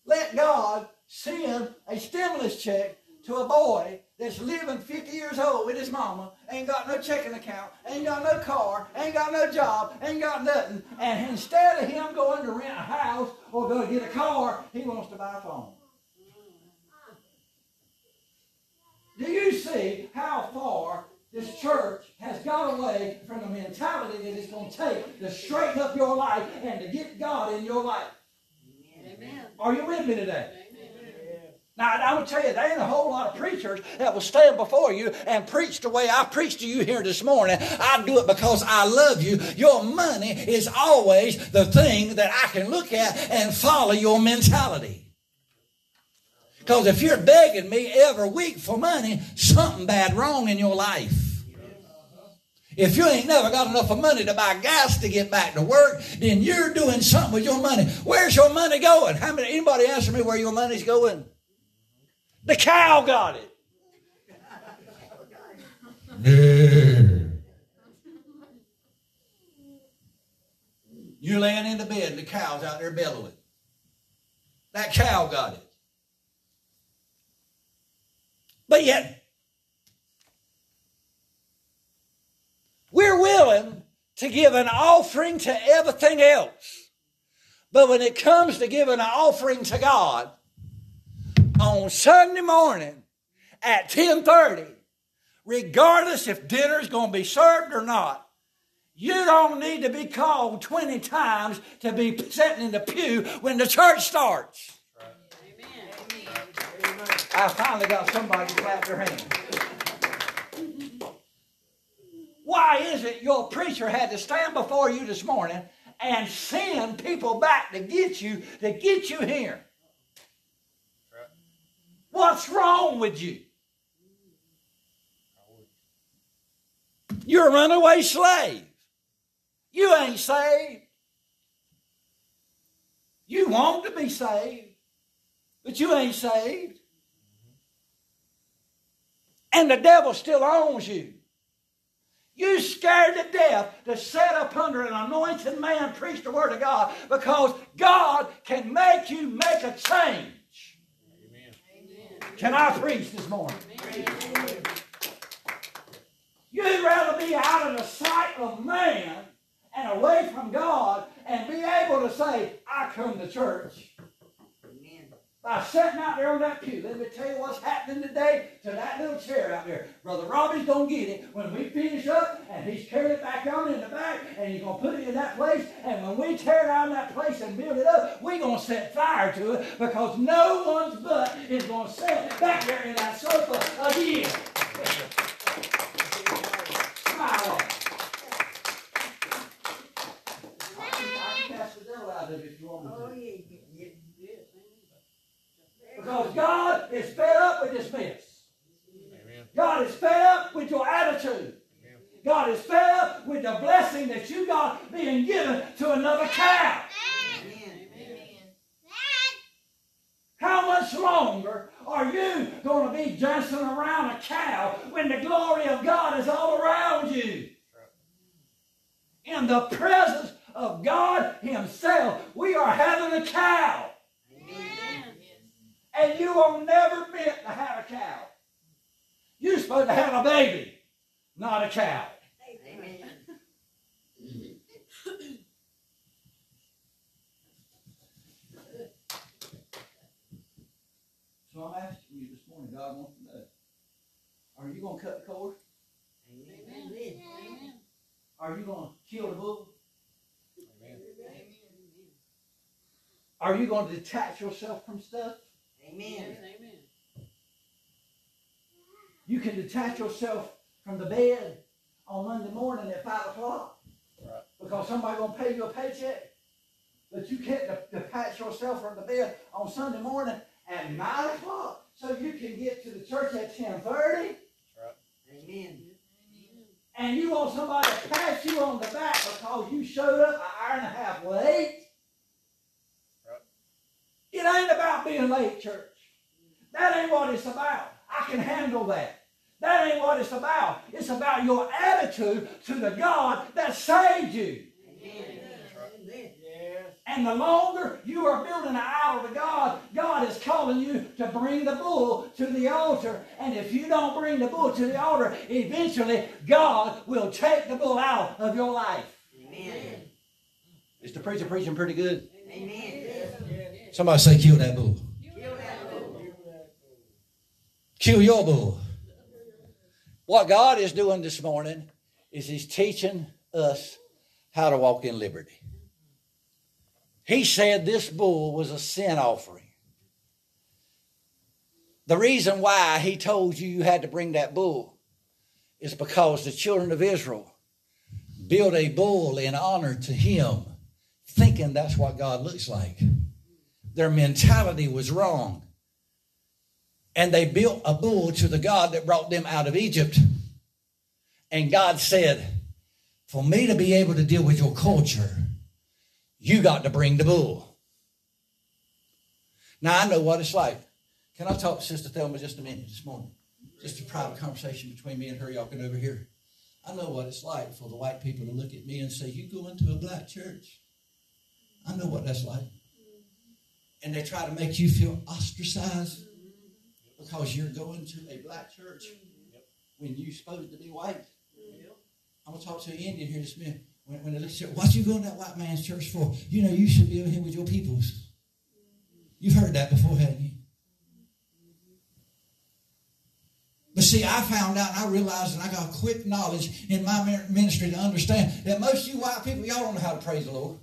Let God send a stimulus check to a boy that's living 50 years old with his mama, ain't got no checking account, ain't got no car, ain't got no job, ain't got nothing, and instead of him going to rent a house or go get a car, he wants to buy a phone. Do you see how far this church has got away from the mentality that it's going to take to straighten up your life and to get God in your life? Amen. Are you with me today? Now, I will tell you, there ain't a whole lot of preachers that will stand before you and preach the way I preach to you here this morning. I do it because I love you. Your money is always the thing that I can look at and follow your mentality. Because if you're begging me every week for money, something bad wrong in your life. If you ain't never got enough of money to buy gas to get back to work, then you're doing something with your money. Where's your money going? How many anybody answer me where your money's going? The cow got it. You're laying in the bed and the cow's out there bellowing. That cow got it. But yet, we're willing to give an offering to everything else. But when it comes to giving an offering to God, on Sunday morning at 1030, regardless if dinner's going to be served or not, you don't need to be called 20 times to be sitting in the pew when the church starts. I finally got somebody to clap their hands. Why is it your preacher had to stand before you this morning and send people back to get you, to get you here? What's wrong with you? You're a runaway slave. You ain't saved. You want to be saved, but you ain't saved. And the devil still owns you. You scared to death to set up under an anointed man preach the word of God because God can make you make a change. Can I preach this morning? You'd rather be out of the sight of man and away from God and be able to say, I come to church by sitting out there on that pew. Let me tell you what's happening today to that little chair out there. Brother Robbie's going to get it when we finish up, and he's carrying it back on in the back, and he's going to put it in that place. And when we tear down that place and build it up, we're going to set fire to it because no one's butt is going to sit back there in that sofa again. Smile I can cast the devil out of it if you want me to. Oh, because God is fed up with this mess. God is fed up with your attitude. God is fed up with the blessing that you got being given to another cow. How much longer are you going to be dancing around a cow when the glory of God is all around you? In the presence of God Himself, we are having a cow. And you were never meant to have a cow. You're supposed to have a baby, not a cow. Amen. so I'm asking you this morning, God wants to know, are you going to cut the cord? Amen. Amen. Are you going to kill the bull? Amen. Are you going to detach yourself from stuff? Amen. Amen. You can detach yourself from the bed on Monday morning at 5 o'clock right. because somebody going to pay you a paycheck. But you can't detach yourself from the bed on Sunday morning at 9 o'clock so you can get to the church at 10.30. Right. Amen. And you want somebody to pat you on the back because you showed up an hour and a half late. It ain't about being late, church. That ain't what it's about. I can handle that. That ain't what it's about. It's about your attitude to the God that saved you. Amen. And the longer you are building an idol to God, God is calling you to bring the bull to the altar. And if you don't bring the bull to the altar, eventually God will take the bull out of your life. Amen. Is the preacher preaching pretty good? Amen. Somebody say, kill that bull. Kill your bull. What God is doing this morning is He's teaching us how to walk in liberty. He said this bull was a sin offering. The reason why He told you you had to bring that bull is because the children of Israel built a bull in honor to Him, thinking that's what God looks like. Their mentality was wrong. And they built a bull to the God that brought them out of Egypt. And God said, For me to be able to deal with your culture, you got to bring the bull. Now I know what it's like. Can I talk to Sister Thelma just a minute this morning? Just a private conversation between me and her. Y'all can over here. I know what it's like for the white people to look at me and say, You go into a black church? I know what that's like. And they try to make you feel ostracized because you're going to a black church when you're supposed to be white. I'm going to talk to an Indian here this minute. When, when they look at what you going to that white man's church for? You know, you should be over here with your peoples. You've heard that before, haven't you? But see, I found out and I realized and I got quick knowledge in my ministry to understand that most of you white people, y'all don't know how to praise the Lord.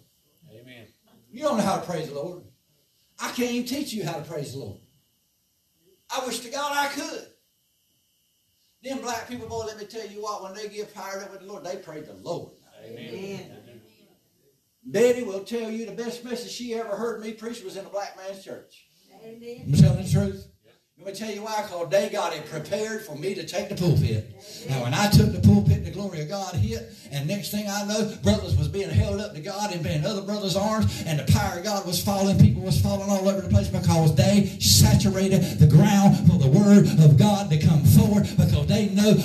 Amen. You don't know how to praise the Lord. I can't even teach you how to praise the Lord. I wish to God I could. Them black people, boy, let me tell you what, when they get fired up with the Lord, they praise the Lord. Amen. Betty will tell you the best message she ever heard me preach was in a black man's church. Amen. I'm telling the truth. Let me tell you why, because they got it prepared for me to take the pulpit. Now, when I took the pulpit, the glory of God hit, and next thing I know, brothers was being held up to God and in other brothers' arms, and the power of God was falling. People was falling all over the place because they saturated the ground for the word of God to come forward because they know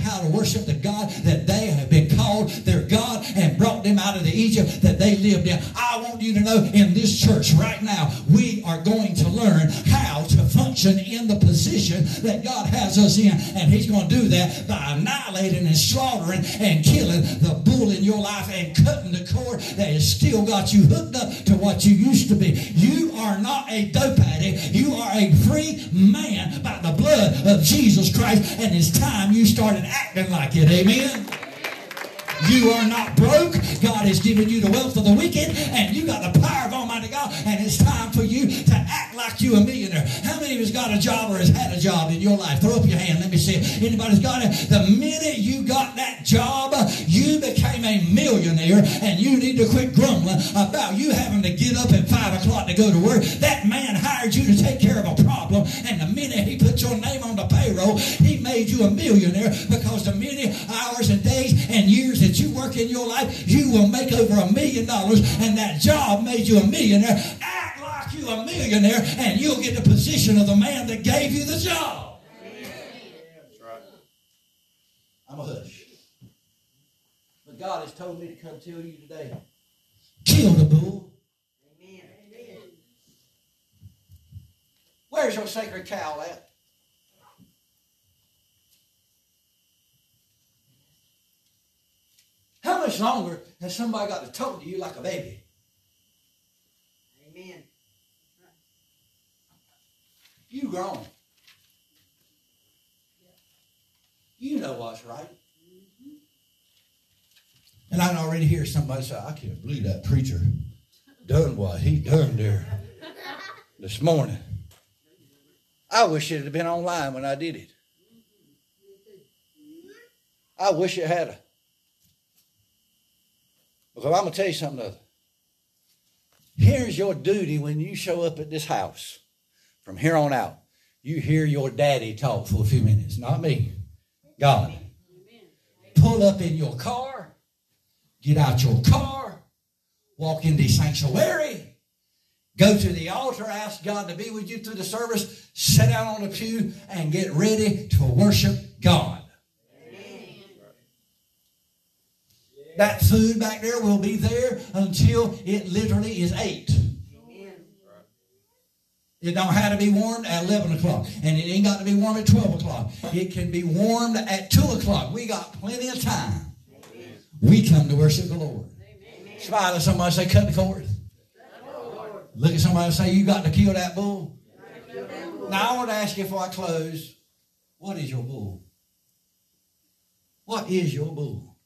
how to worship the God that they have been called their God and brought them out of the Egypt that they lived in. I want you to know in this church right now, we are going to learn how to function in the position that God has us in. And He's going to do that by annihilating and slaughtering and killing the bull in your life and cutting the cord that has still got you hooked up to what you used to be. You are not a dope addict. You are a free man by the blood of Jesus Christ. And it's time you started acting like it. Amen. You are not broke. God has given you the wealth of the wicked, and you got the power of Almighty God, and it's time for you to like you a millionaire. How many of has got a job or has had a job in your life? Throw up your hand. Let me see. Anybody's got it? The minute you got that job, you became a millionaire, and you need to quit grumbling about you having to get up at five o'clock to go to work. That man hired you to take care of a problem, and the minute he put your name on the payroll, he made you a millionaire because the many hours and days and years that you work in your life, you will make over a million dollars, and that job made you a millionaire. Act you a millionaire, and you'll get the position of the man that gave you the job. That's right. I'm a hush. But God has told me to come tell you today. Kill the bull. Amen. Where's your sacred cow at? How much longer has somebody got to talk to you like a baby? Amen. You grown. You know what's right. And I can already hear somebody say, I can't believe that preacher done what he done there this morning. I wish it had been online when I did it. I wish it had. A, because I'm going to tell you something other. Here's your duty when you show up at this house. From here on out, you hear your daddy talk for a few minutes. Not me. God. Pull up in your car. Get out your car. Walk in the sanctuary. Go to the altar. Ask God to be with you through the service. Sit down on the pew and get ready to worship God. That food back there will be there until it literally is eight. It don't have to be warmed at 11 o'clock. And it ain't got to be warm at 12 o'clock. It can be warmed at 2 o'clock. We got plenty of time. We come to worship the Lord. Smile at somebody say, cut the cord. Look at somebody and say, you got to kill that bull. Now I want to ask you before I close, what is your bull? What is your bull?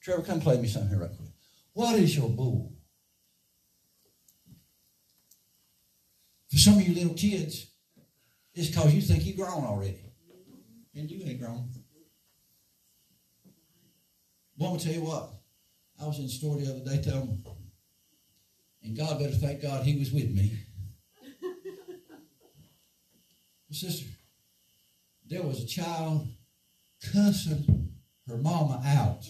Trevor, come play me something here right quick. What is your bull? For some of you little kids, it's because you think you're grown already. And you ain't grown. But I'm going to tell you what. I was in the store the other day telling them, and God better thank God he was with me. Sister, there was a child cussing her mama out.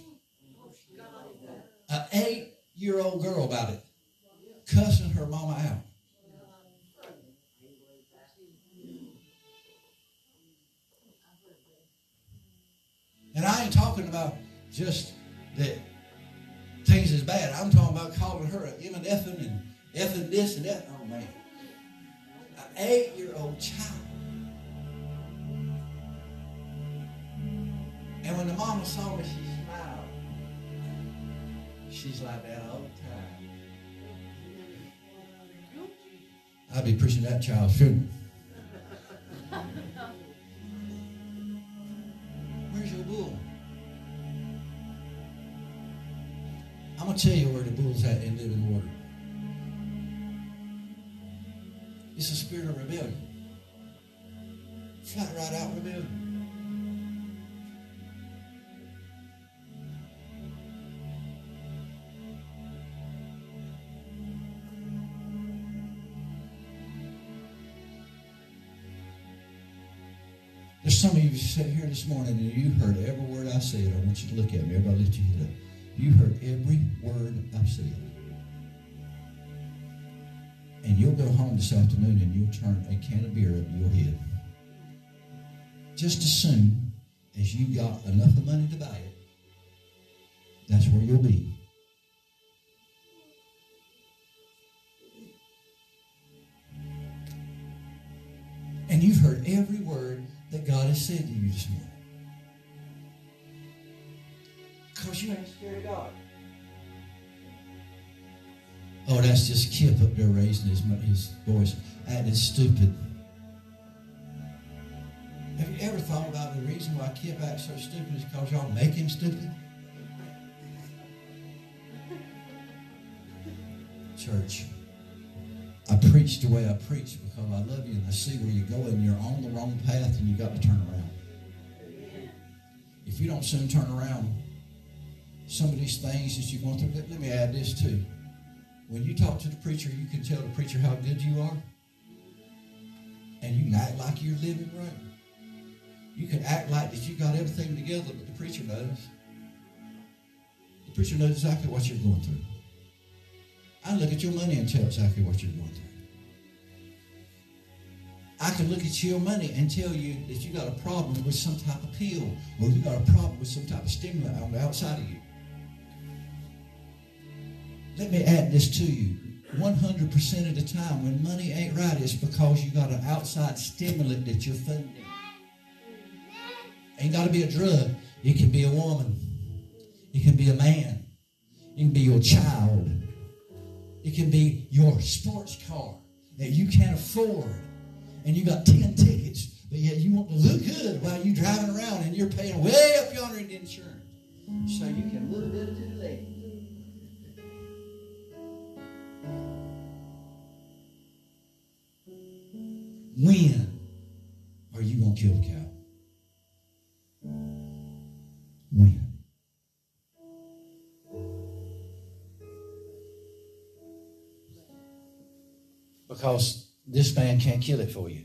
An eight year old girl about it, cussing her mama out. And I ain't talking about just that things is bad. I'm talking about calling her a and effing and effing this and that. Oh man. An eight year old child. And when the mama saw me, she smiled. She's like that all the time. I'd be preaching that child's funeral. Bull? I'm going to tell you where the bull's at in living water. It's a spirit of rebellion. Flat right out rebellion. Sit here this morning and you heard every word I said. I want you to look at me. Everybody lift your head up. You heard every word I've said. And you'll go home this afternoon and you'll turn a can of beer up your head. Just as soon as you've got enough of money to buy it, that's where you'll be. And you've heard every God has said to you this morning. Because you ain't scared of God. Oh, that's just Kip up there raising his, his voice. Is stupid. Have you ever thought about the reason why Kip acts so stupid is because y'all make him stupid? Church, I preach the way I preach because I love you and I see where you're going. You're on the wrong path and you got to turn around. If you don't soon turn around, some of these things that you're going through, let, me add this too. When you talk to the preacher, you can tell the preacher how good you are. And you can act like you're living right. You can act like that you got everything together, but the preacher knows. The preacher knows exactly what you're going through. I look at your money and tell exactly what you're going through. I can look at your money and tell you that you got a problem with some type of pill or you got a problem with some type of stimulant on the outside of you. Let me add this to you. 100% of the time when money ain't right, it's because you got an outside stimulant that you're funding. Ain't got to be a drug. It can be a woman. It can be a man. It can be your child. It can be your sports car that you can't afford. And you got 10 tickets, but yet you want to look good while you're driving around and you're paying way up yonder in insurance. So you can look good to the lady. When are you going to kill the cow? When? Because this man can't kill it for you.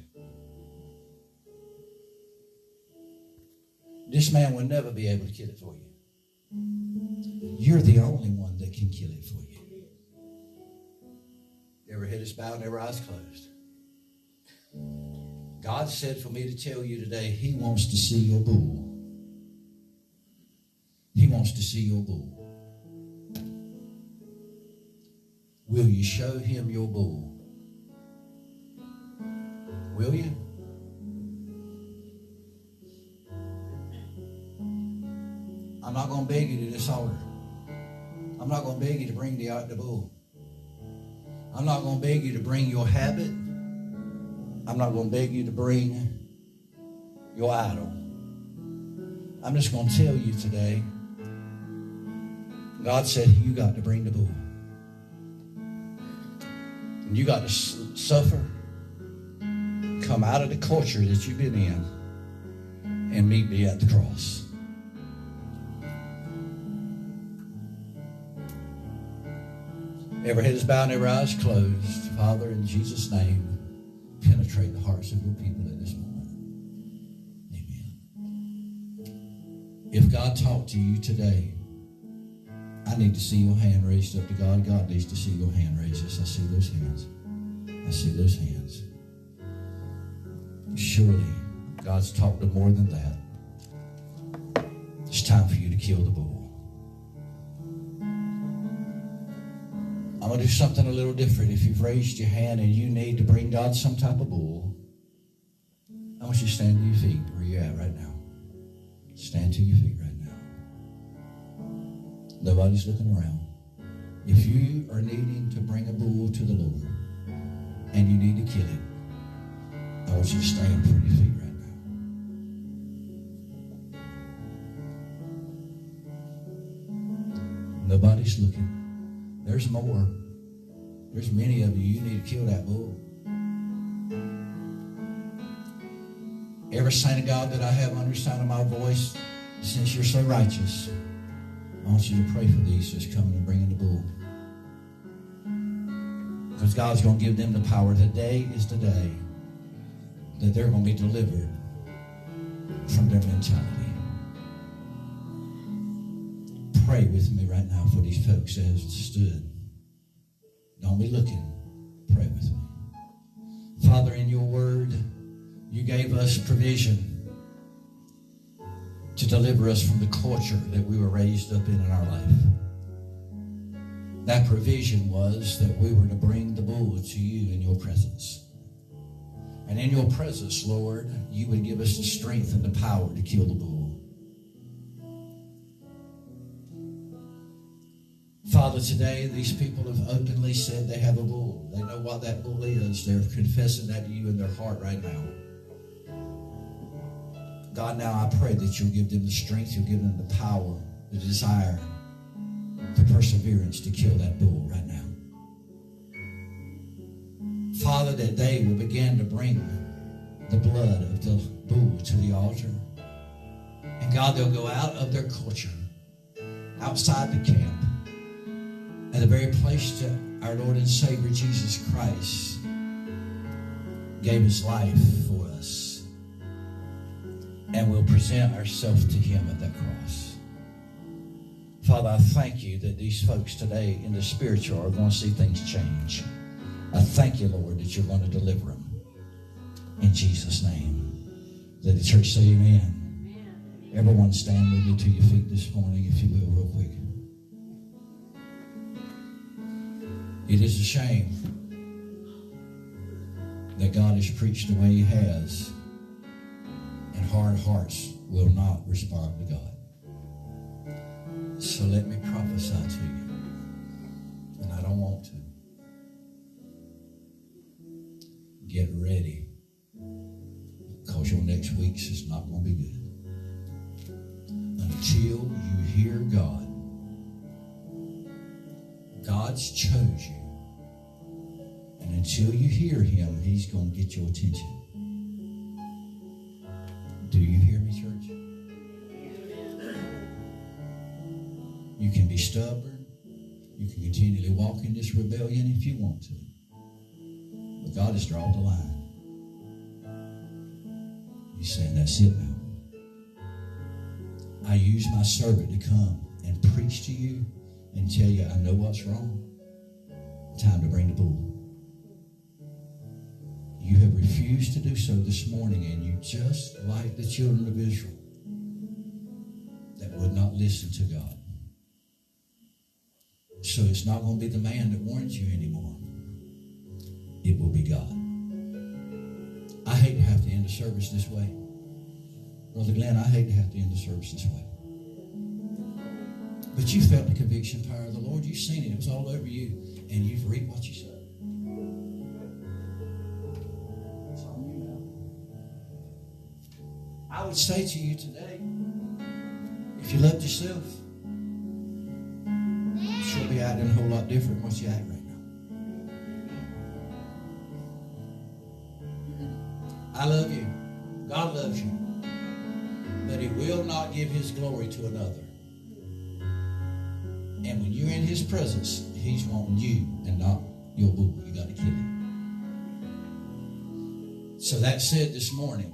This man will never be able to kill it for you. You're the only one that can kill it for you. Every head is bowed and every eyes closed. God said for me to tell you today, He wants to see your bull. He wants to see your bull. Will you show Him your bull? I'm not going to beg you to altar. I'm not going to beg you to bring the, uh, the bull. I'm not going to beg you to bring your habit. I'm not going to beg you to bring your idol. I'm just going to tell you today God said you got to bring the bull. And you got to suffer, come out of the culture that you've been in and meet me at the cross. Every head is bowed, every eye is closed. Father, in Jesus' name, penetrate the hearts of your people in this moment. Amen. If God talked to you today, I need to see your hand raised up to God. God needs to see your hand raised. Yes, I see those hands. I see those hands. Surely, God's talked to more than that. It's time for you to kill the bull. I'm going to do something a little different. If you've raised your hand and you need to bring God some type of bull, I want you to stand to your feet where you're at right now. Stand to your feet right now. Nobody's looking around. If you are needing to bring a bull to the Lord and you need to kill it, I want you to stand your feet right now. Nobody's looking. There's more. There's many of you. You need to kill that bull. Every saint of God that I have under sound of my voice, since you're so righteous, I want you to pray for these that's coming and bringing the bull. Because God's going to give them the power. Today is the day that they're going to be delivered from their mentality. Pray with me right now for these folks that have stood. Don't be looking. Pray with me. Father, in your word, you gave us provision to deliver us from the culture that we were raised up in in our life. That provision was that we were to bring the bull to you in your presence. And in your presence, Lord, you would give us the strength and the power to kill the bull. Father, today these people have openly said they have a bull. They know what that bull is. They're confessing that to you in their heart right now. God, now I pray that you'll give them the strength, you'll give them the power, the desire, the perseverance to kill that bull right now. Father, that they will begin to bring the blood of the bull to the altar. And God, they'll go out of their culture, outside the camp, at the very place that our Lord and Savior Jesus Christ gave his life for us. And we'll present ourselves to him at that cross. Father, I thank you that these folks today in the spiritual are going to see things change. I thank you, Lord, that you're going to deliver them. In Jesus' name. Let the church say amen. Everyone stand with me to your feet this morning, if you will, real quick. It is a shame that God has preached the way he has, and hard hearts will not respond to God. So let me prophesy to you, and I don't want to. Get ready, because your next week's is not going to be good. Until you hear God, God's chose you. And until you hear him, he's going to get your attention. Do you hear me, church? You can be stubborn. You can continually walk in this rebellion if you want to. But God has drawn the line. He's saying, that's it now. I use my servant to come and preach to you and tell you I know what's wrong. Time to bring the bull. You have refused to do so this morning, and you just like the children of Israel that would not listen to God. So it's not going to be the man that warns you anymore. It will be God. I hate to have to end the service this way. Brother Glenn, I hate to have to end the service this way. But you felt the conviction power of the Lord. You've seen it. It was all over you. And you've reaped what you sowed. It's on you now. I would say to you today, if you loved yourself, she'll be acting a whole lot different what you act right give his glory to another. And when you're in his presence, he's wanting you and not your bull. You got to kill it. So that said this morning,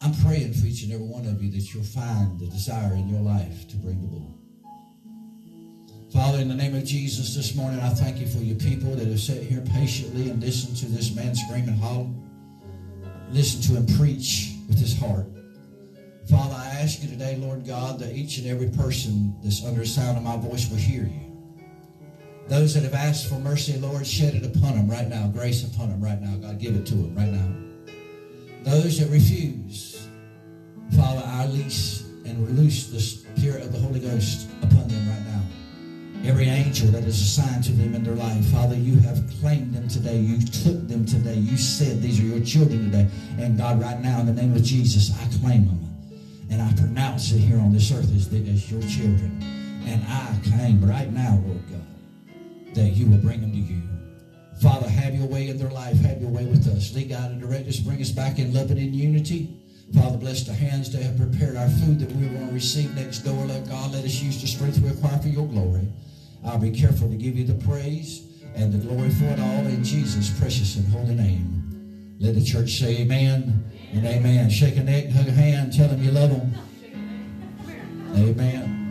I'm praying for each and every one of you that you'll find the desire in your life to bring the bull. Father, in the name of Jesus, this morning I thank you for your people that have sat here patiently and listened to this man scream and holler. Listen to him preach with his heart. Father, I ask you today, Lord God, that each and every person that's under the sound of my voice will hear you. Those that have asked for mercy, Lord, shed it upon them right now. Grace upon them right now. God, give it to them right now. Those that refuse, Father, I release and release the Spirit of the Holy Ghost upon them right now. Every angel that is assigned to them in their life, Father, you have claimed them today. You took them today. You said these are your children today. And God, right now, in the name of Jesus, I claim them. And I pronounce it here on this earth as, the, as your children. And I claim right now, Lord God, that you will bring them to you. Father, have your way in their life. Have your way with us. Lead, God, and direct us. Bring us back in love and in unity. Father, bless the hands that have prepared our food that we're going to receive next door. Let God let us use the strength we acquire for your glory. I'll be careful to give you the praise and the glory for it all in Jesus' precious and holy name. Let the church say amen and amen. Shake a neck, hug a hand, tell them you love them. Amen.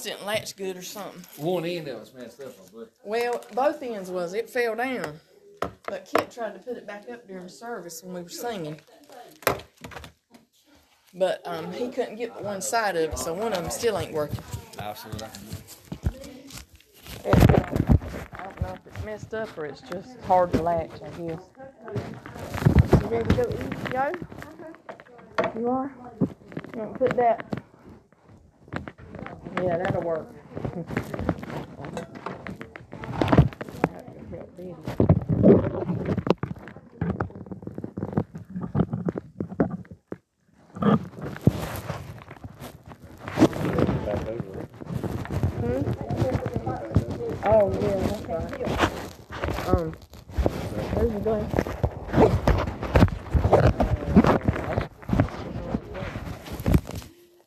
Right? Must didn't latch good or something. One end of was messed up, but Well, both ends was. It fell down. But Kit tried to put it back up during service when we were singing. But um, he couldn't get the one side of it, so one of them still ain't working. absolutely. It, uh, I don't know if it's messed up or it's just hard to latch, I guess. You ready to go eat, Joe? You are? You want to put that? Yeah, that'll work. That could help Betty. Back over. Oh, yeah, that's right. Um, where's he going?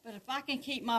But if I can keep my